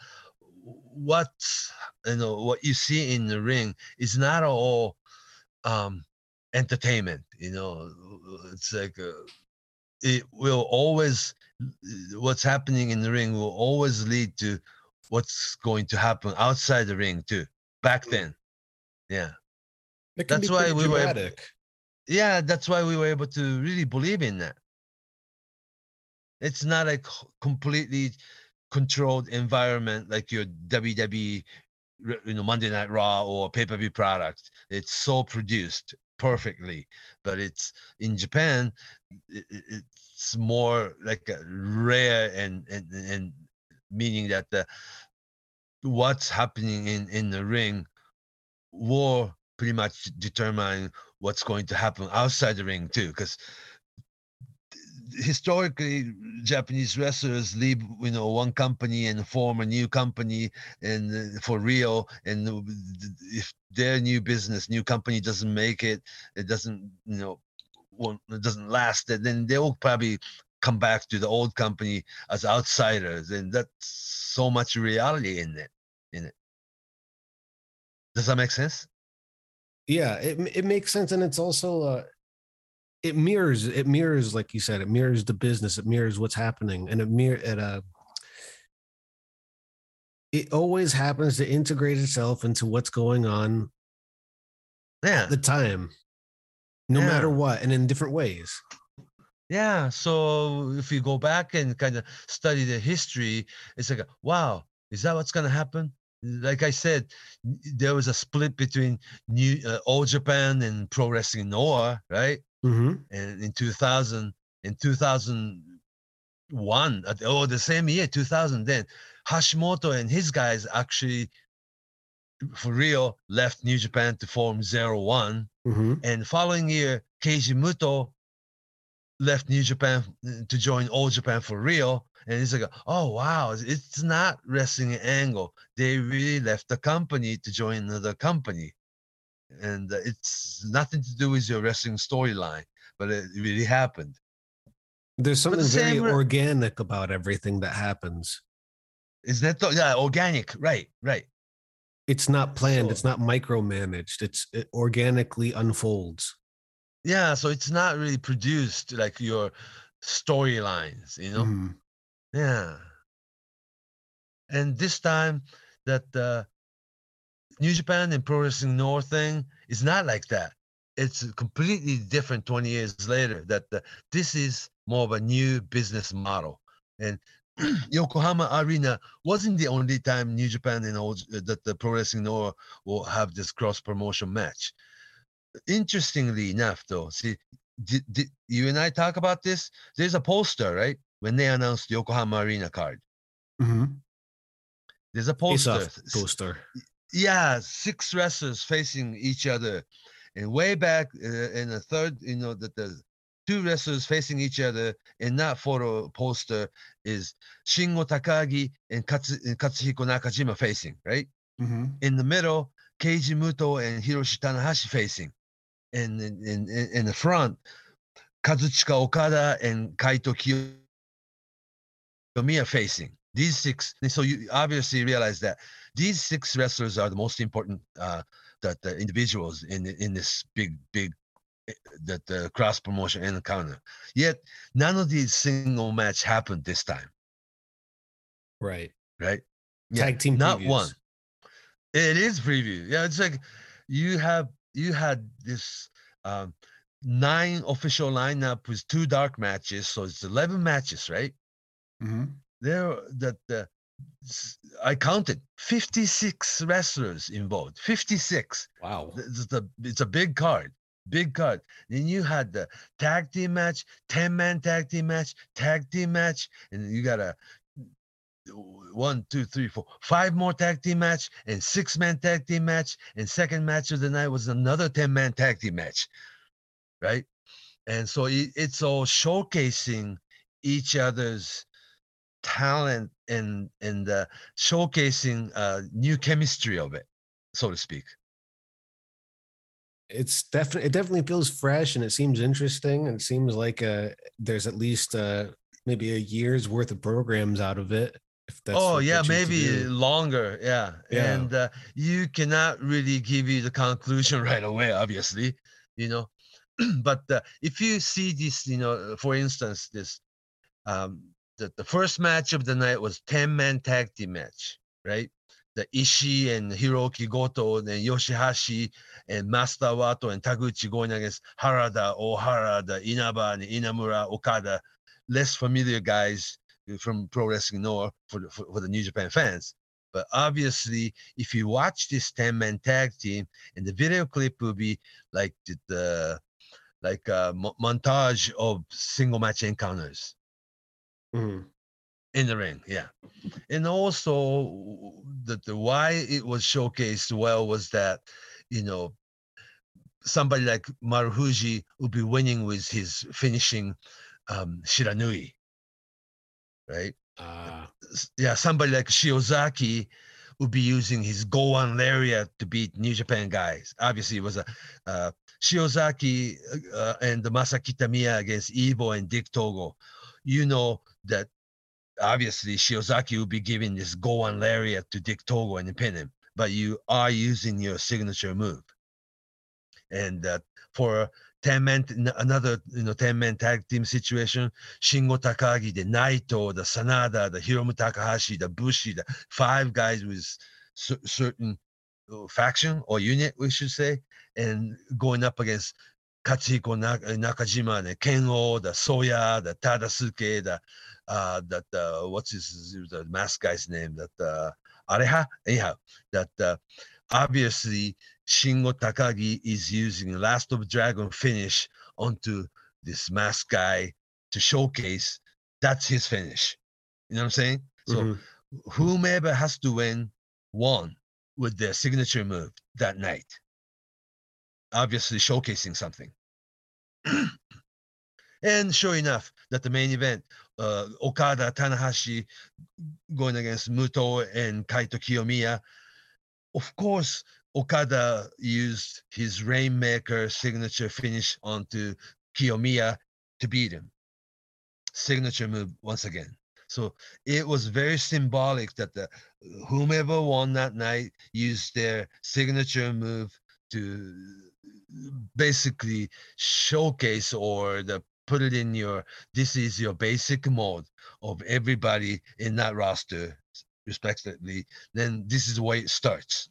what you know what you see in the ring is not all um entertainment you know it's like uh, it will always what's happening in the ring will always lead to what's going to happen outside the ring too back then yeah That's why we were able- yeah that's why we were able to really believe in that It's not a completely controlled environment like your WWE, you know, Monday Night Raw or pay per view product. It's so produced perfectly, but it's in Japan. i- i- It's more like a rare and and and meaning that the what's happening in in the ring will pretty much determine what's going to happen outside the ring too because historically japanese wrestlers leave you know one company and form a new company and uh, for real and if their new business new company doesn't make it it doesn't you know it doesn't last then they will probably come back to the old company as outsiders and that's so much reality in it in it does that make sense Yeah, it it makes sense, and it's also uh, it mirrors it mirrors like you said, it mirrors the business, it mirrors what's happening, and it mirror it uh it always happens to integrate itself into what's going on yeah at the time, no Yeah. matter what, and in different ways. Yeah, so if you go back and kind of study the history, it's like, wow, is that what's going to happen? Like I said, there was a split between New uh, All Japan and Pro Wrestling Noah, right? Mm-hmm. And in 2000, in 2001, at, oh, the same year, 2000, then Hashimoto and his guys actually, for real, left New Japan to form Zero One. Mm-hmm. And following year, Keiji Muto left New Japan uh, to join All Japan for real. And it's like, oh wow, it's- not wrestling angle. They really left the company to join another company, and uh, it's nothing to do with your wrestling storyline, but it really happened. There's But the something very re- organic about everything that happens. Isn't that th- yeah organic? Right, right. It's not planned. So- it's not micromanaged. It's it organically unfolds. Yeah, so it's not really produced like your storylines, you know. Mhm. Yeah. And this time that uh, New Japan and Pro Wrestling Noah thing is not like that. It's completely different 20 years later that uh, this is more of a new business model. And Yokohama Arena wasn't the only time New Japan and all, that the Pro Wrestling Noah will have this cross promotion match. Interestingly enough, though, see, did, did you and I talk about this? There's a poster, right? When they announced the Yokohama Arena card, Mhm. there's a poster. s- poster. yeah, six wrestlers facing each other, and way back uh, in the third, you know, that the two wrestlers facing each other in that photo poster is Shingo Takagi and, Katsu, and Katsuhiko Nakajima facing, right? Mhm. In the middle, Keiji Muto and Hiroshi Tanahashi facing, in, in, in, in the front, Kazuchika Okada and Kaito Kiyomiya facing. These six, so you obviously realize that these six wrestlers are the most important uh, that the individuals in in this big big eh, that the cross promotion encounter. Yet none of these single match happened this time, Right. right? Tag team not previews. one. It is preview. Yeah, it's like you have you had this um, nine official lineup with two dark matches, so it's eleven matches, right? Mhm. there that s- I counted 56 wrestlers involved. 56. Wow. It's the it's a big card. Big card. Then you had the tag team match, 10 man tag team match, tag team match, and you got a one, two, three, four, five more tag team match, and six man tag team match, and second match of the night was another 10 man tag team match, right? And so it, it's all showcasing each other's talent and and uh, showcasing uh, new chemistry of it, so to speak. It's definitely it definitely feels fresh and it seems interesting and it seems like uh there's at least uh maybe a year's worth of programs out of it. Oh yeah, maybe longer. Yeah, Yeah. and uh, you cannot really give you the conclusion right away, obviously, you know. but uh, if you see this, you know, for instance, this um, the, the first match of the night was 10 man tag team match, right? The Ishii and Hiroki Goto and Yoshihashi and Master Wato and Taguchi going against Harada, Ohara, the Inaba and Inamura, Okada. less familiar guys from pro wrestling Noah for the, for, for the New Japan fans. But obviously, if you watch this 10 man tag team, and the video clip will be like the, the like a mo- montage of single match encounters Mhm. in the ring. Yeah. And also the, the why it was showcased well was that, you know, somebody like Marufuji would be winning with his finishing um Shiranui. Right? Uh, yeah, somebody like Shiozaki would be using his Gowan lariat to beat New Japan guys. Obviously, it was a uh, Shiozaki uh, and the Masa Kitamiya against EVIL and Dick Togo. You know that obviously Shiozaki will be giving this Gowan lariat to Dick Togo and pin him, but you are using your signature move. And uh, for 10 man, another you know 10 man tag team situation, Shingo Takagi, the Naito, the Sanada, the Hiromu Takahashi, the Bushi, the five guys with cer- certain uh, faction or unit, we should say, and going up against Katsuhiko uh, Nakajima, the Kengo, the Soya, the Tadasuke, the uh, that uh, what's his the mask guy's name? That uh, Aleja, anyhow, that uh, obviously Shingo Takagi is using Last of Dragon finish onto this mask guy to showcase that's his finish. You know what I'm saying? So mhm. whomever has to win won with their signature move that night. Obviously showcasing something. and sure enough, that the main event, uh, Okada Tanahashi going against Muto and Kaito Kiyomiya. Of course, Okada used his Rainmaker signature finish onto Kiyomiya to beat him. Signature move once again. So it was very symbolic that the whomever won that night used their signature move to basically showcase or the put it in your this is your basic mode of everybody in that roster respectively then this is the way it starts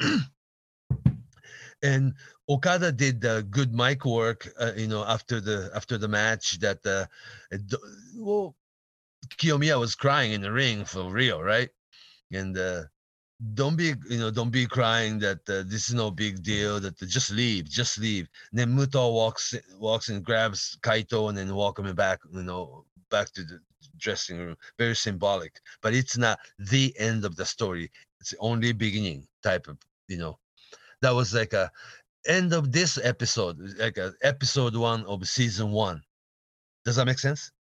and okada did the good mic work uh, you know after the after the match that uh, well kiyomiya was crying in the ring for real right? And uh don't be you know don't be crying that uh, this is no big deal that uh, just leave just leave. And then muto walks walks and grabs kaito and then welcome him back you know back to the dressing room. Very symbolic. But it's not the end of the story it's only beginning type of you know that was like a end of this episode like a episode one of season one. Does that make sense?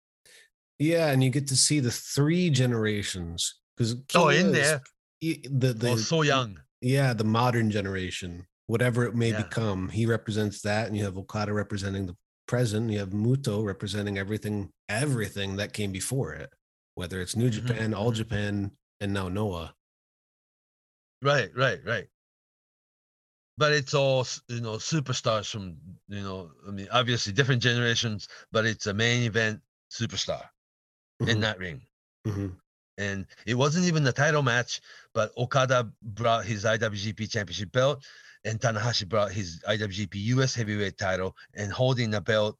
Yeah, and you get to see the three generations because oh in there? the the oh so young. yeah the modern generation whatever it may Yeah. become he represents that and you have okada representing the present you have muto representing everything everything that came before it whether it's new Mhm, japan all mhm. japan and now noah Right, right, right. But it's all you know superstars from you know I mean obviously different generations, but it's a main event superstar in Mhm, that ring. mhm. And it wasn't even the title match, but Okada brought his IWGP Championship belt, and Tanahashi brought his IWGP US Heavyweight title, and holding the belt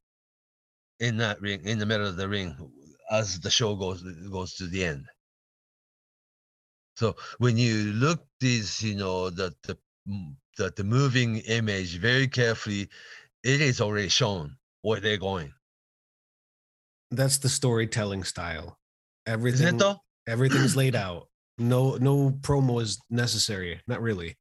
in that ring, in the middle of the ring, as the show goes goes to the end. So when you look these, you know, the the the, the moving image very carefully, it is already shown where they're going. that's the storytelling style. Everything everything's laid out. No no promo is necessary. Not really.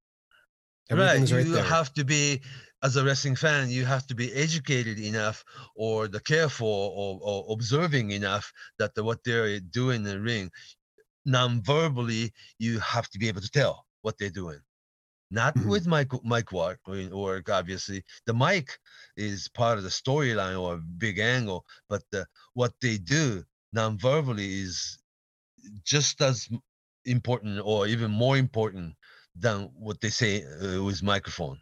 Right. right, you there. have to be, as a wrestling fan, you have to be educated enough or the careful or, or observing enough that the, what they're doing in the ring, non-verbally, you have to be able to tell what they're doing. Not Mhm. with mic mic work or, work, obviously. The mic is part of the storyline or a big angle, but the, what they do non-verbally is just as important or even more important than what they say uh, with microphone.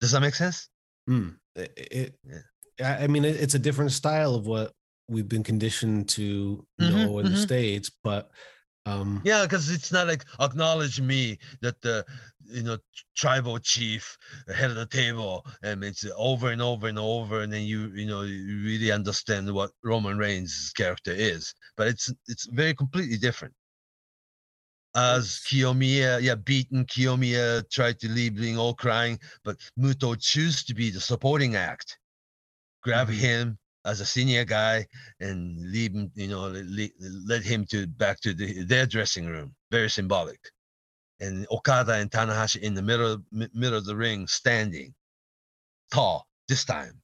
Does that make sense? Mm, it, it Yeah. I mean, it, it's a different style of what we've been conditioned to Mhm, know in the mhm. states, but Um, Yeah, because it's not like acknowledge me that the you know tribal chief, head of the table, and it's over and over and over, and then you you know you really understand what Roman Reigns' character is. But it's it's very completely different. As Kiyomiya, yeah, beaten Kiyomiya tried to leave, being all crying, but Muto choose to be the supporting act. Grab Mhm. him as a senior guy and leave him, you know, le- led him to back to the, their dressing room. Very symbolic. And Okada and Tanahashi in the middle mi- middle of the ring, standing tall this time.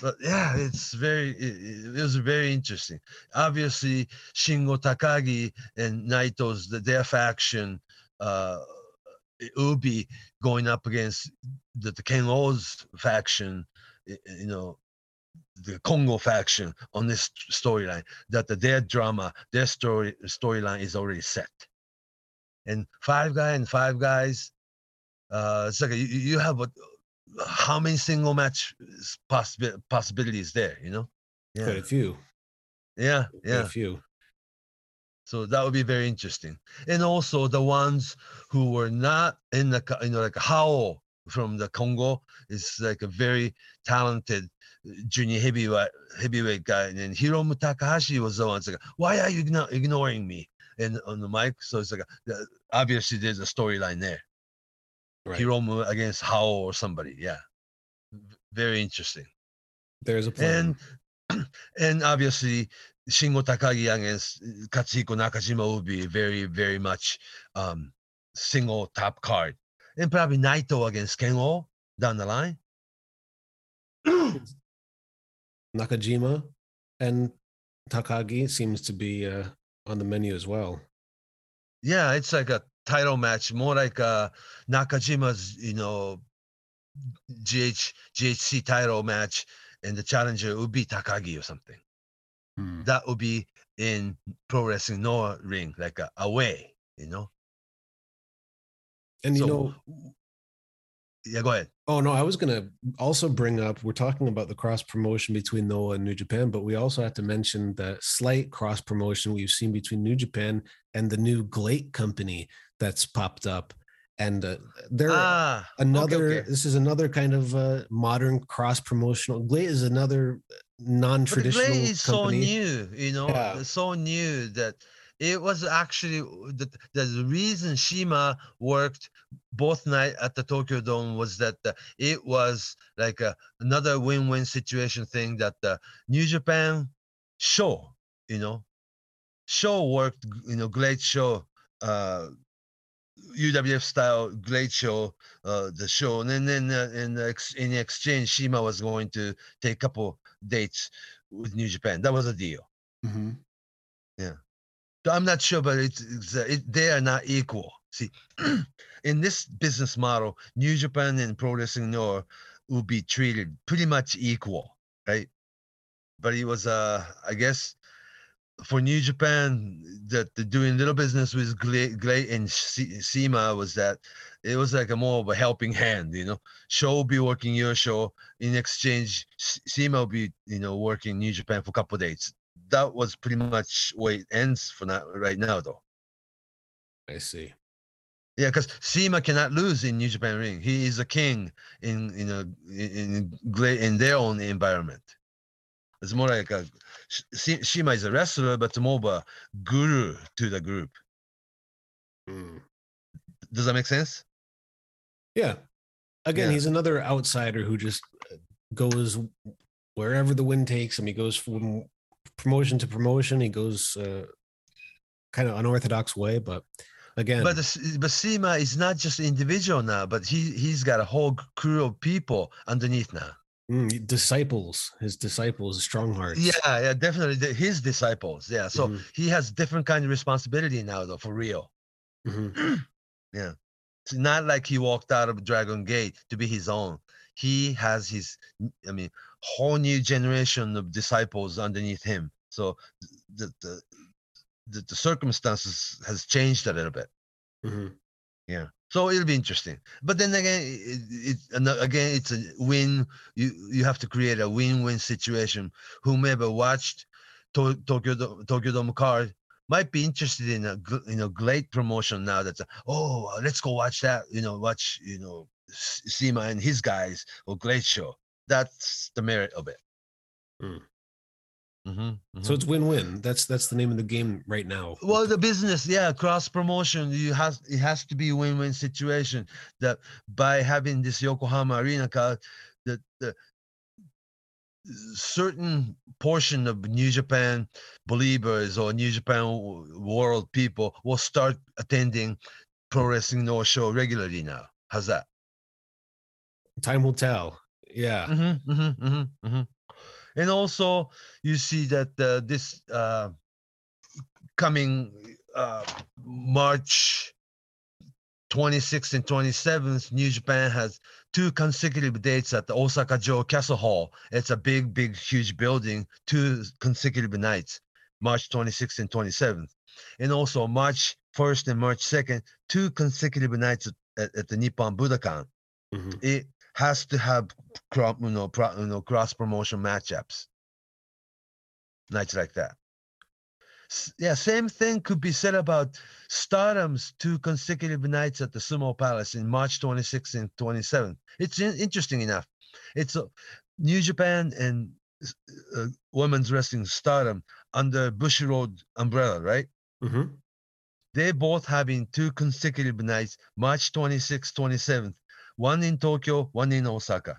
But yeah, it's very it, it was very interesting. Obviously, Shingo Takagi and Naito's the, their faction uh Ubi going up against the, the Kenoh's faction, you know, the Kongo faction on this storyline. That the, their drama, their story storyline is already set. And five guy and five guys, uh, it's like you, you have what? How many single match possible possibilities there? You know? Quite a few. yeah, Quite yeah. a few. So that would be very interesting. And also the ones who were not in the, you know, like Hao from the Kongo is like a very talented junior heavyweight heavyweight guy. And then Hiromu Takahashi was the one that's like, why are you not ignoring me? And on the mic, so it's like uh, obviously there's a storyline there. Right. Hiromu against Hao or somebody, yeah, very interesting. There's a plan. And and obviously Shingo Takagi against uh, Katsuhiko Nakajima would be very, very much um single top card. And probably Naito against Kengo down the line. Nakajima and Takagi seems to be uh, on the menu as well. Yeah, it's like a title match, more like uh Nakajima's, you know, GH GHC title match, and the challenger would be Takagi or something. That would be in pro wrestling Noah ring, like a away, you know. And you So, know, yeah, go ahead. oh no, I was gonna also bring up. We're talking about the cross promotion between Noah and New Japan, but we also have to mention the slight cross promotion we've seen between New Japan and the new GLEAT company that's popped up. And uh, they're Ah, another. okay. This is another kind of uh, modern cross promotional. GLEAT is another non-traditional the GLEAT is company. so new, you know, Yeah. so new that it was actually the, the reason CIMA worked both night at the Tokyo Dome was that uh, it was like a, another win-win situation thing that the New Japan show, you know, show worked, you know, great show, uh, UWF style great show, uh, the show, and then then uh, in ex- in exchange, CIMA was going to take a couple dates with New Japan. That was a deal. Mhm. I'm not sure, but it's, it's uh, it, they are not equal. See, in this business model, New Japan and Pro Wrestling Noah will be treated pretty much equal, right? But it was, uh, I guess, for New Japan that the doing little business with GLEAT, GLEAT and Se- CIMA was that it was like a more of a helping hand, you know. Show will be working your show in exchange. CIMA will be, you know, working New Japan for a couple dates. That was pretty much where it ends for now, right now, though. I see. Yeah, because CIMA cannot lose in New Japan ring. He is a king in in a in in, in their own environment. It's more like a Sh- CIMA is a wrestler, but more of a guru to the group. Mm. Does that make sense? Yeah. Again, Yeah. he's another outsider who just uh, goes wherever the wind takes him. He goes from promotion to promotion. He goes uh, kind of unorthodox way, but again, But the, but CIMA is not just individual now, but he he's got a whole crew of people underneath now. mm, disciples, his disciples, strong hearts. Yeah, yeah, definitely his disciples. Yeah, so Mhm. he has different kind of responsibility now, though, for real. Mhm. It's not like he walked out of Dragon Gate to be his own. He has his, i mean, whole new generation of disciples underneath him. So the the the, the circumstances has changed a little bit. Mhm. Yeah. So it'll be interesting. But then again, it, it, again, it's a win. You you have to create a win-win situation. Whomever watched to, Tokyo Do- Tokyo Dome card might be interested in a you know great promotion now. That's a, oh let's go watch that. You know watch you know CIMA and his guys or great show. That's the merit of it. Hmm. Mhm, So mhm. it's win-win. That's that's the name of the game right now. well the business yeah cross promotion you has it has to be a win-win situation that by having this yokohama arena card the, the certain portion of new japan believers or new japan world people will start attending pro wrestling Noah show regularly now how's that Time will tell. Yeah. Mm-hmm, mm-hmm, mm-hmm, mm-hmm. And also, you see that uh, this uh, coming uh, March 26th and 27th, New Japan has two consecutive dates at the Osaka Joe Castle Hall. It's a big, big, huge building, two consecutive nights, March 26th and 27th. And also March 1st and March 2nd, two consecutive nights at, at, the Nippon Budokan Mhm. it has to have you know, pro, you know cross promotion matchups. Nights like that. S- yeah same thing could be said about stardom's two consecutive nights at the sumo palace in march 26th and 27th it's in- interesting enough. It's a new japan and uh, women's wrestling stardom under bushiroad umbrella right? Mhm. they're both having two consecutive nights, March 26th, 27th, one in Tokyo, one in Osaka.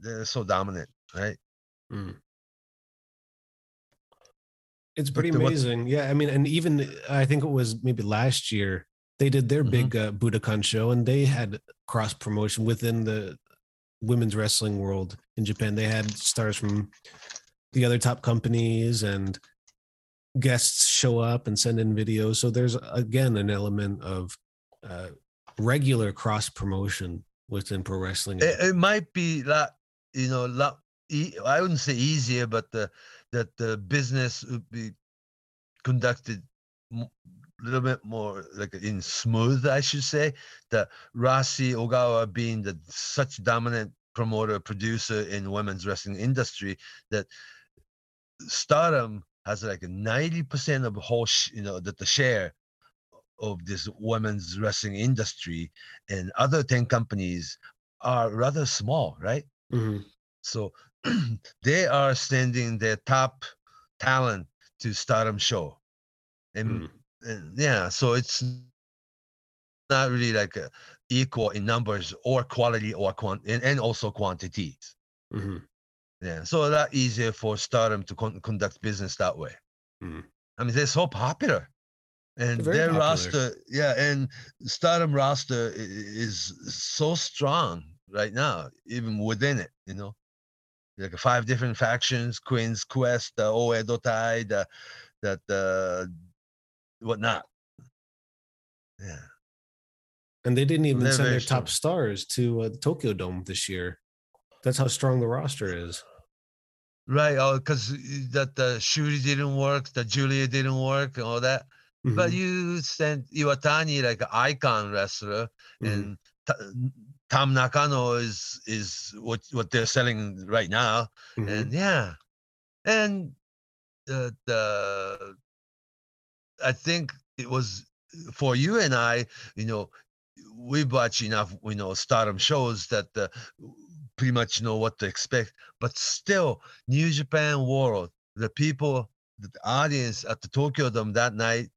They're so dominant, right? Mm. It's But pretty the- what- amazing. Yeah, I mean, and even I think it was maybe last year they did their Mhm. big uh, Budokan show, and they had cross promotion within the women's wrestling world in Japan. They had stars from the other top companies and guests show up and send in videos. So there's again an element of uh, regular cross promotion within pro wrestling. It, it might be lot, you know, I wouldn't say easier, but the that the business would be conducted a little bit more like in smooth, I should say. That Rossy Ogawa being the such dominant promoter producer in women's wrestling industry that Stardom has like a ninety percent of the whole, sh- you know, that the share of this women's wrestling industry, and other ten companies are rather small, right? Mhm. So they are sending their top talent to Stardom show, and, Mm. and yeah, so it's not really like equal in numbers or quality or quant and, and also quantities. Mhm. Yeah, so a lot easier for Stardom to con- conduct business that way. Mm. I mean, they're so popular, and very their popular. roster, yeah, and Stardom roster is so strong right now, even within it. You know, like five different factions: Queen's Quest, the Oedo Tai, the that the whatnot. Yeah. And they didn't even They're send their top stars to uh, Tokyo Dome this year. That's how strong the roster is. Right, oh, because that the Shuri didn't work, the Julia didn't work, and all that. But Mhm. you sent Iwatani like an icon wrestler, Mhm. and Ta- Tam Nakano is is what what they're selling right now, Mhm. and yeah, and the the I think it was for you and I, you know, we watch enough, you know, Stardom shows that uh, pretty much know what to expect. But still, New Japan World, the people, the audience at the Tokyo Dome that night,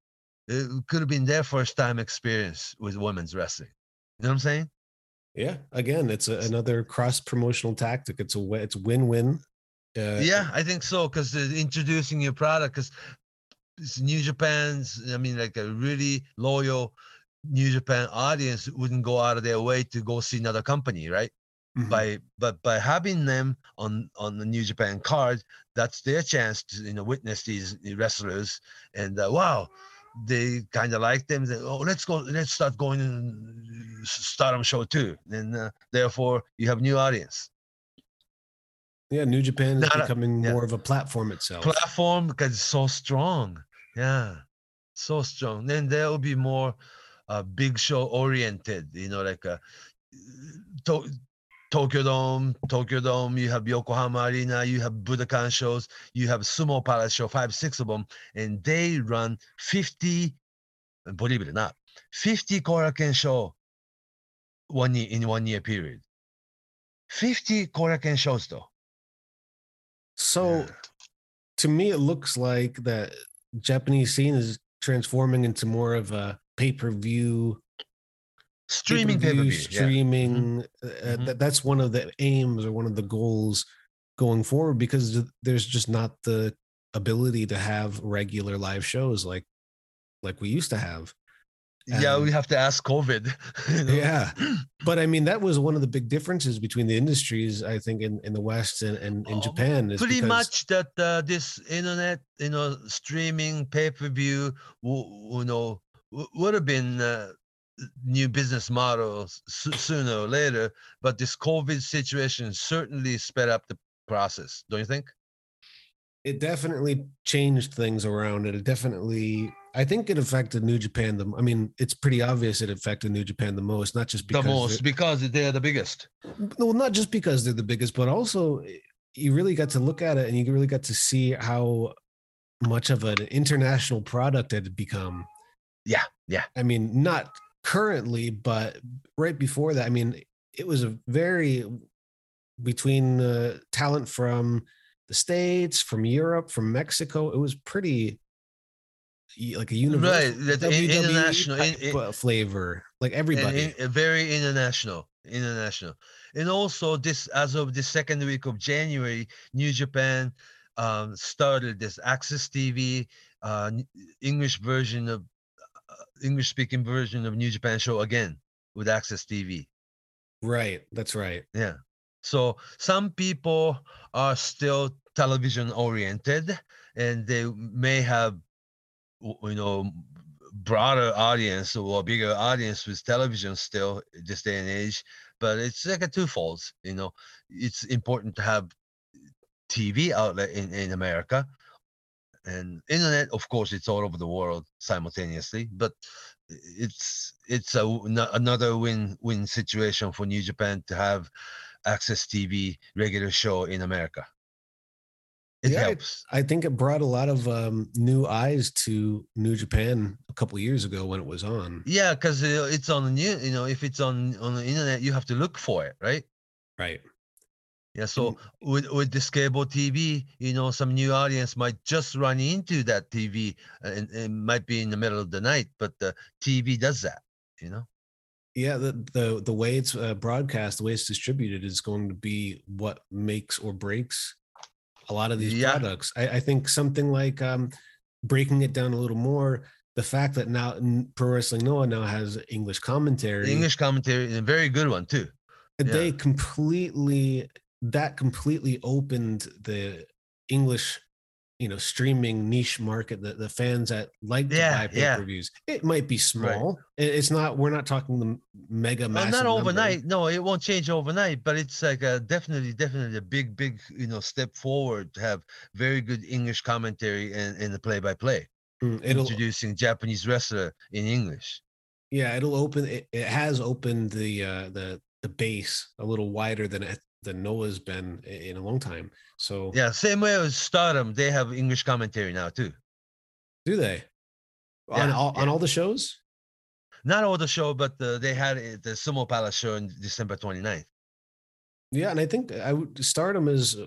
it could have been their first time experience with women's wrestling. You know what I'm saying? yeah, again, it's a, another cross promotional tactic. It's a it's win win. Uh, yeah, I think so because introducing your product because New Japan's, I mean, like a really loyal New Japan audience wouldn't go out of their way to go see another company, right? mhm. By but by having them on on the New Japan card, that's their chance to you know witness these wrestlers and uh, wow, they kind of like them. They, oh, let's go, let's start going and Stardom show too, and uh, therefore you have new audience. yeah, New Japan is Not a- becoming yeah. more of a platform itself. platform because it's so strong. Yeah, so strong. Then there will be more uh, big show oriented. You know, like a to- Tokyo Dome, Tokyo Dome, you have Yokohama Arena, you have Budokan shows, you have Sumo Palace show, five, six of them, and they run 50, believe it or not, 50 Korakuen show one year in one year period. 50 Korakuen shows though. So Yeah. to me, it looks like that Japanese scene is transforming into more of a pay per view, Streaming per view. streaming. uh, Mhm. that, that's one of the aims or one of the goals going forward because th- there's just not the ability to have regular live shows like like we used to have. Yeah, we have to ask COVID. you know? Yeah. But I mean, that was one of the big differences between the industries, I think, in, in the West and, and in Oh, Japan. Is pretty much that uh, this internet, you know, streaming pay per view, you know, w- would have been uh, new business models sooner or later. But this COVID situation certainly sped up the process, don't you think? it definitely changed things around it. It definitely, I think it affected New Japan. The, I mean, it's pretty obvious it affected New Japan the most, not just because the most they're- because they're the biggest. well, not just because they're the biggest, but also eh, you really got to look at it and you really got to see how much of an international product it had become. Yeah, yeah. I mean, not currently, but right before that, I mean, it was a very between uh, talent from the states, from Europe, from Mexico. It was pretty like a universal i- WWE international, in- flavor, like everybody. in- very international international and also this as of the second week of january new japan um, started this AXS tv uh, english version of english speaking version of new japan show again with AXS tv right, that's right. yeah. So some people are still television oriented and they may have you know broader audience or bigger audience with television still this day and age but it's like a twofold you know. It's important to have tv outlet in, in america and internet of course it's all over the world simultaneously but it's it's a, another win win situation for new japan to have AXS tv regular show in america it Yeah, helps I think it brought a lot of um, new eyes to New Japan a couple of years ago when it was on. yeah because it's on the new you know if it's on on the internet you have to look for it right Right. Yeah, so with with this cable TV, you know, some new audience might just run into that TV, and it might be in the middle of the night, but the TV does that, you know. Yeah, the the the way it's uh, broadcast, the way it's distributed, is going to be what makes or breaks a lot of these Yeah. products. I, I think something like um, breaking it down a little more, the fact that now Pro Wrestling Noah now has English commentary, The English commentary is a very good one too. they yeah. completely that completely opened the English, you know, streaming niche market. The the fans that like to Yeah, buy pay per views. It might be small. It- It's not. We're not talking the mega Well, not number. overnight. No, it won't change overnight, but it's like a definitely, definitely a big, big, you know, step forward to have very good English commentary and, and the play-by-play, Mm, It'll introducing Japanese wrestler in English. yeah. It'll open. It, it has opened the uh, the the base a little wider than it than Noah's been in a long time. So Yeah, same way as Stardom, they have English commentary now too. do they on Yeah, all on all the shows? Not all the show, but uh, they had the Sumo Palace show on December 29th. Yeah, and I think I would Stardom is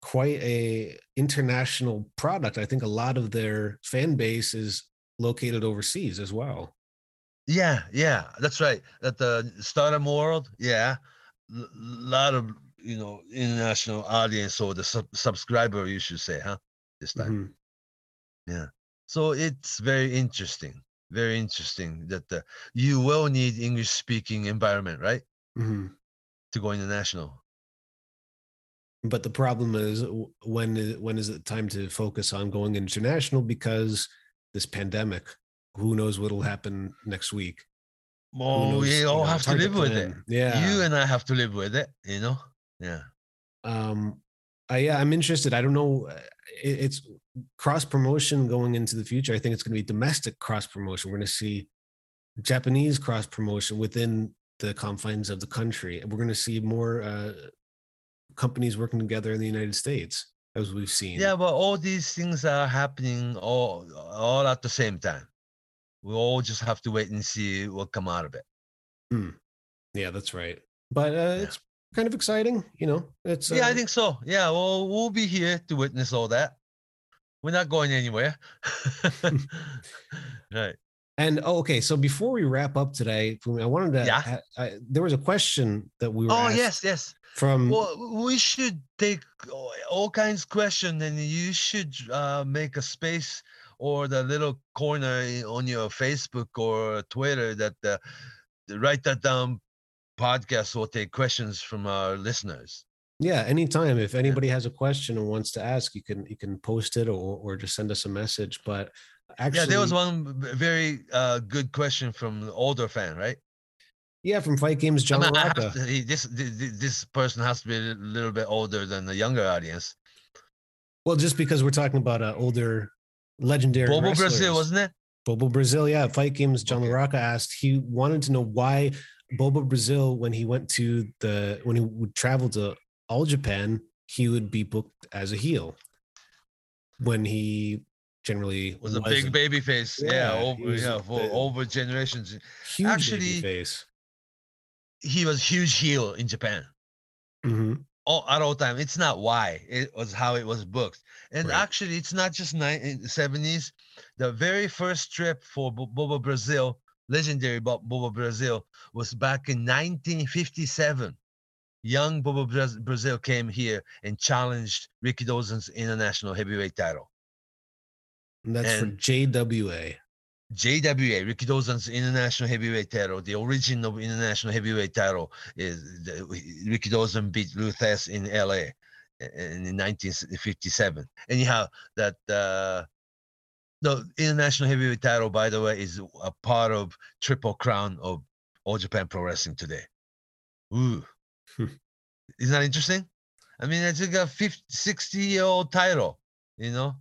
quite a international product. I think a lot of their fan base is located overseas as well. Yeah, yeah, that's right. At the Stardom World, yeah, a lot of you know international audience or the sub- subscriber, you should say, huh? This time, Mhm. so it's very interesting, very interesting that uh, you will need English speaking environment, right, Mhm. to go international. But the problem is when is, when is it time to focus on going international because this pandemic? Who knows what'll happen next week? Well, knows, we you all know, have to live with it. Yeah. You and I have to live with it, you know. Yeah. um I, yeah i'm interested i don't know uh, it, it's cross promotion going into the future i think it's going to be domestic cross promotion we're going to see japanese cross promotion within the confines of the country. We're going to see more uh, companies working together in the United States, as we've seen. Yeah, but all these things are happening all all at the same time. We all just have to wait and see what come out of it. yeah, that's right. But uh, it's kind of exciting, you know. It's yeah, I uh, think so. Yeah, well, we'll be here to witness all that. We're not going anywhere. right. And oh, okay, so before we wrap up today, I wanted to. Yeah. ha- I, there was a question that we were. Oh yes, yes. From Well, we should take all- kinds of question, and you should uh, make a space or the little corner on your Facebook or Twitter that uh, write that down. Podcast will take questions from our listeners. yeah, anytime if anybody has a question and wants to ask, you can you can post it or or just send us a message. But actually, yeah, there was one very uh, good question from the older fan, right? Yeah, from Fight Games, John I mean, to- he- this, thi- thi- this person has to be a little bit older than the younger audience. Well, just because we're talking about uh, older legendary Bobo wrestlers. Brazil, wasn't it? Bobo Brazil, yeah. Fight Games, John Okay. LaRocca asked, he wanted to know why Bobo Brazil, when he went to the, when he would travel to All Japan, he would be booked as a heel. When he generally Was a big baby face. Yeah, Yeah, over, yeah for big- over generations. huge actually- face. He was huge heel in Japan. hmm all, at all time. It's not why it was how it was booked. And Right. actually, it's not just nine, in the 70s. The very first trip for Bo- Bobo Brazil, legendary Bo- Bobo Brazil, was back in 1957. Young Bobo Brazil came here and challenged Rikidozan's international heavyweight title. And that's And- for JWA. JWA, Rikidozan's international heavyweight title, the origin of international heavyweight title is the, Rikidozan beat Lou Thesz in LA in, in 1957. Anyhow, that uh, the international heavyweight title, by the way, is a part of Triple Crown of All Japan Pro Wrestling today. Ooh, isn't that interesting? I mean, it's like a 50, 60 year old title, you know,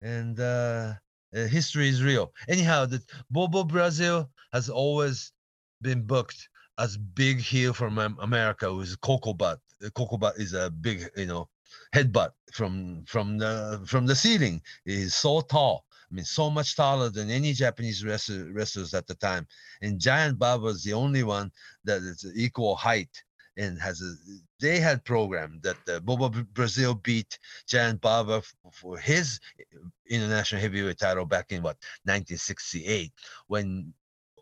and uh, history is real. Anyhow, the Bobo Brazil has always been booked as big heel from Am- America, who's Coco Butt. Coco Butt is a big, you know, headbutt from from the from the ceiling. He's so tall. I mean, so much taller than any Japanese wrestler, wrestlers at the time. And Giant Baba is the only one that is equal height and has a. They had programmed that uh, Bobo Brazil beat Giant Baba f- for his international heavyweight title back in what 1968 when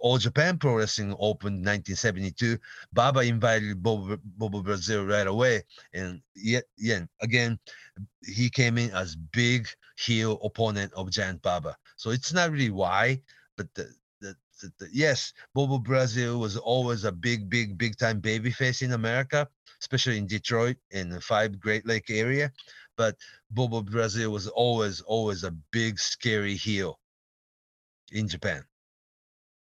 all japan pro wrestling opened 1972 baba invited bobo, bobo brazil right away. And yet yeah, again he came in as big heel opponent of giant baba. So it's not really why but the, the, the, the yes bobo brazil was always a big big big time baby face in america especially in detroit and the five great lake area. But Bobo Brazil was always, always a big, scary heel in Japan.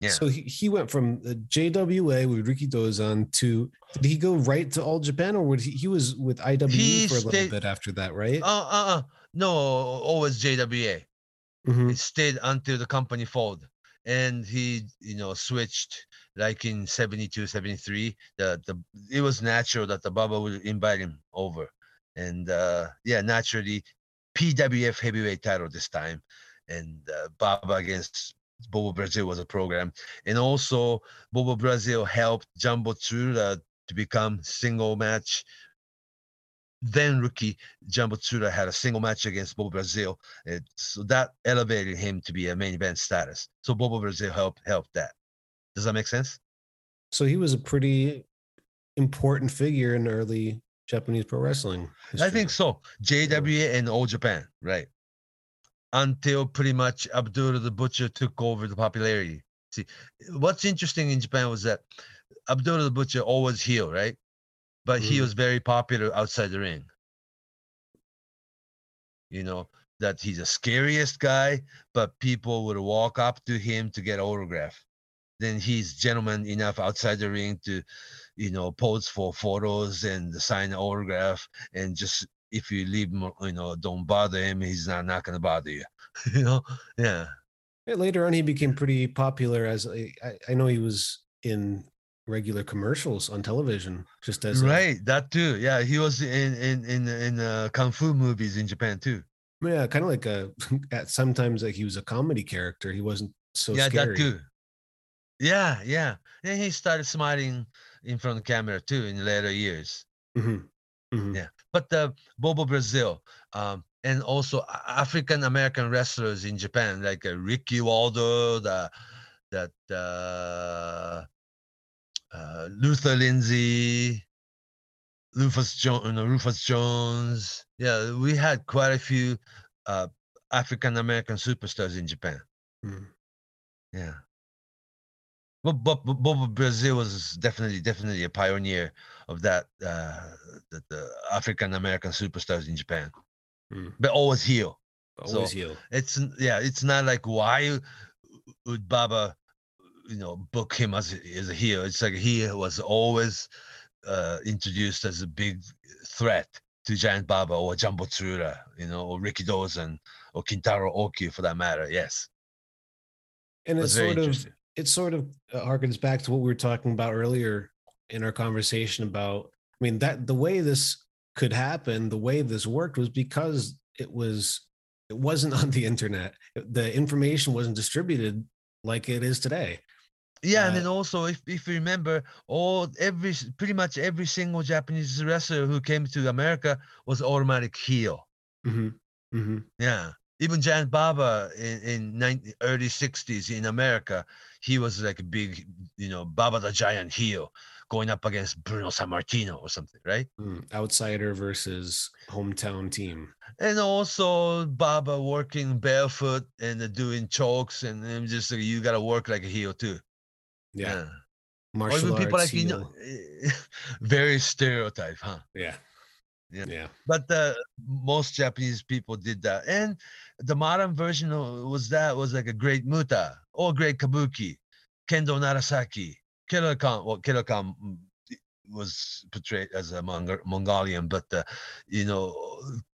Yeah. So he, he went from the JWA with Rikidozan to did he go right to All Japan or would he, he was with IWE He for a little stayed- bit after that, right? Uh, uh, uh, no, always JWA. Mhm. It stayed until the company folded. And he, you know, switched like in 72, 73. The, the, it was natural that the Baba would invite him over. And uh, yeah, naturally, PWF heavyweight title this time. And uh, Baba against Bobo Brazil was a program. And also, Bobo Brazil helped Jumbo Tsuruta to become single match. Then rookie Jumbo Tsuruta had a single match against Bobo Brazil. It, so that elevated him to be a main event status. So Bobo Brazil helped helped that. Does that make sense? So he was a pretty important figure in early Japanese pro wrestling. I think so. JWA and All Japan, right? Until pretty much Abdullah the Butcher took over the popularity. See, what's interesting in Japan was that Abdullah the Butcher always heel, right? But he Mhm. was very popular outside the ring. You know, that he's the scariest guy, but people would walk up to him to get autograph. Then he's gentleman enough outside the ring to, you know, pose for photos and sign autograph and just if you leave him, you know, don't bother him, he's not not gonna bother you. you know, yeah. Yeah, later on he became pretty popular as a- I, I know he was in regular commercials on television, just as a- right, that too. Yeah, he was in in in in uh, kung fu movies in Japan too. yeah, kind of like a. At sometimes like he was a comedy character. He wasn't so yeah, scary. that too. Yeah, yeah. And he started smiling in front of the camera too in later years. Mhm, mhm. Yeah. But the Bobo Brazil, um, and also African American wrestlers in Japan, like uh, Ricky Waldo, the that uh, uh, Luther Lindsay, Rufus Jones, Rufus Jones. Yeah, we had quite a few uh, African American superstars in Japan. Mhm. Yeah. But, but, but Bobo Brazil was definitely definitely a pioneer of that uh the, the African American superstars in Japan. Mm. But always heel. Always So- heel. It's yeah, it's not like why would Baba you know book him as a, as a heel. It's like he was always uh introduced as a big threat to Giant Baba or Jumbo Tsuruta, you know, or Rikidozan or Kintaro Oki for that matter. Yes. And It it's very sort of interesting. It sort of uh, harkens back to what we were talking about earlier in our conversation about i mean that the way this could happen the way this worked was because it was it wasn't on the internet the information wasn't distributed like it is today Yeah, and Uh, then also if if you remember, all every pretty much every single Japanese wrestler who came to America was automatic heel. mm-hmm. Mm-hmm. Yeah, even Giant Baba in in 90, early '60s in America, he was like a big, you know, Baba the Giant heel going up against Bruno Sammartino or something, right? Mm, outsider versus hometown team And also Baba working barefoot and doing chokes, and then just like, you got to work like a heel too. yeah, or martial even people arts like you know, very stereotype, huh? yeah Yeah. yeah but uh, most Japanese people did that. And the modern version was that was like a great muta or great kabuki, Kendo Nagasaki, Killer Khan. Well, Killer Khan mm, was portrayed as a Mong- Mongolian, but uh, you know,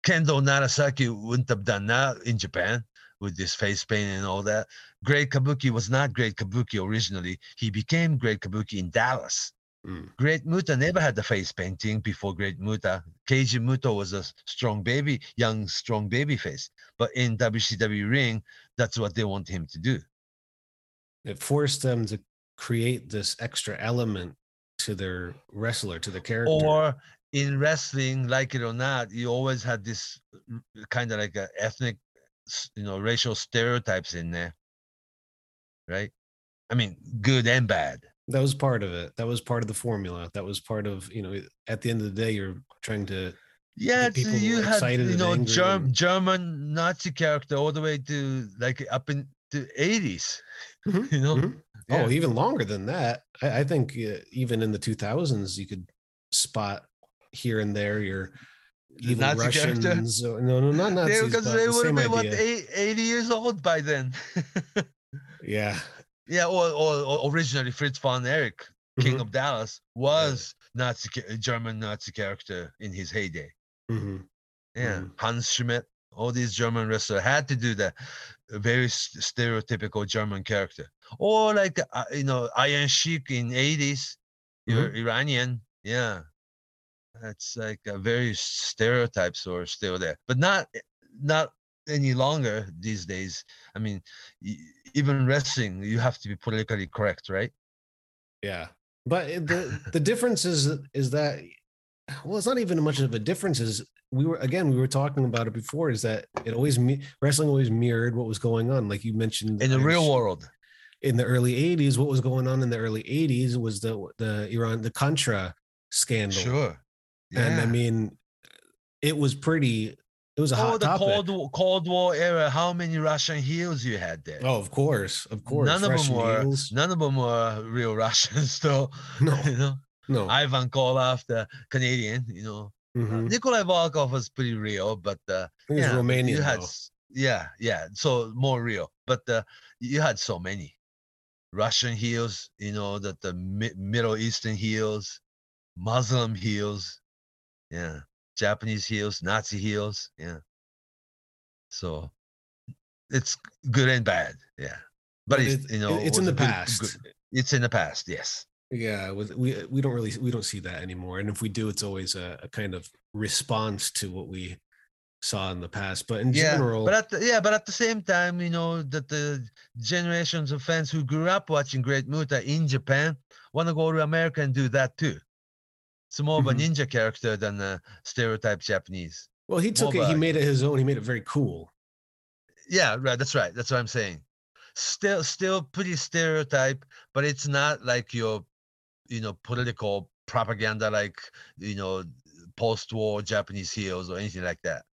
Kendo Nagasaki wouldn't have done that in Japan with this face paint and all that. Great Kabuki was not Great Kabuki originally. He became Great Kabuki in Dallas. Mm, Great Muta never had the face painting before Great Muta. Keiji Muto was a strong baby, young, strong baby face. But in WCW ring, that's what they want him to do. it forced them to create this extra element to their wrestler to the character Or in wrestling, like it or not, you always had this kind of like a ethnic, you know, racial stereotypes in there, right? I mean, good and bad. That was part of it that was part of the formula that was part of you know at the end of the day you're trying to Yeah, get people you had excited you and know Germ- and- German Nazi character all the way to like up in the eighties. Mhm, You know, mhm. Yeah. oh even longer than that i, I think uh, even in the 2000s you could spot here and there your The evil Nazi character? russians or, no no not nazis because they the would have been what idea. eight, 80 years old by then. yeah yeah, or, or, or originally Fritz von Erich, King Mhm, of Dallas, was Nazi a German Nazi character in his heyday. mhm. Yeah, Mhm. Hans Schmidt, all these German wrestlers had to do that very stereotypical German character. Or like uh, you know Iron Sheik in 80s, you're Iranian. Yeah, that's like a very stereotypes are still there, but not not any longer these days. I mean, even wrestling, you have to be politically correct, right? Yeah, but the the difference is is that well, it's not even much of a difference. Is we were again we were talking about it before. Is that it always wrestling always mirrored what was going on, like you mentioned In the real world, in the early '80s. What was going on in the early '80s was the the Iran the Contra scandal, sure. and I mean, it was pretty. It was a Oh, hot the topic. Cold War, Cold War era. How many Russian heels you had there? Oh, of course, of course. none of them were. heels. None of them were real Russians, though. No, you know, no. Ivan Koloff, the Canadian. You know, Mhm. Nikolai Volkov was pretty real, but uh, He was yeah, Romanian. You had, though. yeah, yeah. So more real, but uh, you had so many Russian heels. You know that the Mi- Middle Eastern heels, Muslim heels, yeah, Japanese heels, Nazi heels, yeah. So it's good and bad, yeah. But, But it's it- you know it's in the good- past. good- it's in the past, yes. Yeah, with, we we don't really we don't see that anymore, and if we do, it's always a, a kind of response to what we saw in the past. But in yeah, general, but at the, yeah, but at the same time, you know that the generations of fans who grew up watching Great Muta in Japan want to go to America and do that too. It's more of a Mhm. ninja character than a stereotype Japanese. well, he took it. He made it his own. He made it very cool. Yeah, right. That's right. That's what I'm saying. Still, still pretty stereotype, but it's not like your, you know, political propaganda like you know, post-war Japanese heroes or anything like that.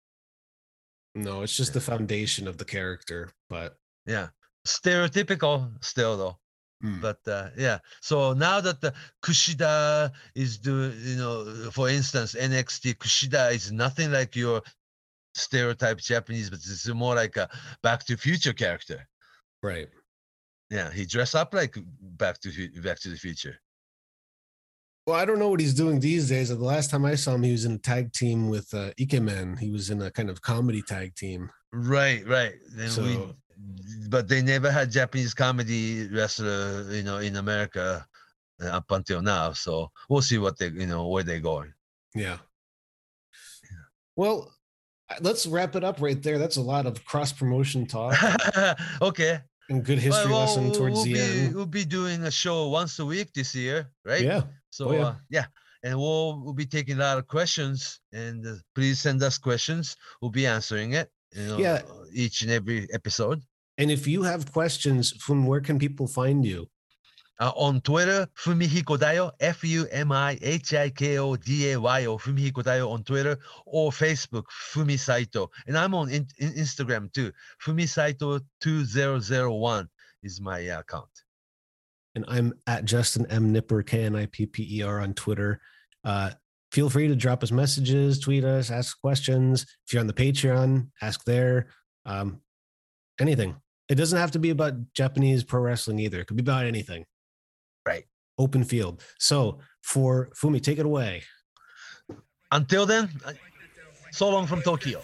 No, it's just the foundation of the character. But Yeah, stereotypical still though. Hmm. But uh, yeah, so now that the Kushida is doing, you know, for instance, NXT Kushida is nothing like your stereotype Japanese, but it's more like a Back to Future character. right, Yeah, he dressed up like Back to Back to the Future. well, I don't know what he's doing these days. The last time I saw him, he was in a tag team with uh, Ikemen. He was in a kind of comedy tag team. Right, right. Then we, So- but they never had Japanese comedy wrestler, you know, in America uh, up until now. So we'll see what they, you know, where they're going. Yeah. Well, uh, let's wrap it up right there. That's a lot of cross promotion talk okay. and good history Well, lesson towards we'll the be, end. We'll be doing a show once a week this year, right? Yeah. So Oh, yeah. Uh, yeah, and we'll we'll be taking a lot of questions, and uh, please send us questions. We'll be answering it. You know, Yeah. each and every episode. And if you have questions, from where can people find you? Uh, on Twitter, Fumihiko Dayo, F U M I H I K O D A Y O, Fumihiko Dayo on Twitter, or Facebook, Fumi Saito. And I'm on in, in Instagram too. Fumi Saito 2001 is my account. And I'm at Justin M. Knipper, K N I P P E R on Twitter. Uh, feel free to drop us messages, tweet us, ask questions. If you're on the Patreon, ask there. Um, anything. It doesn't have to be about Japanese pro wrestling either. It could be about anything. Right. Open field. So for Fumi, take it away. Until then, uh, so long from Tokyo.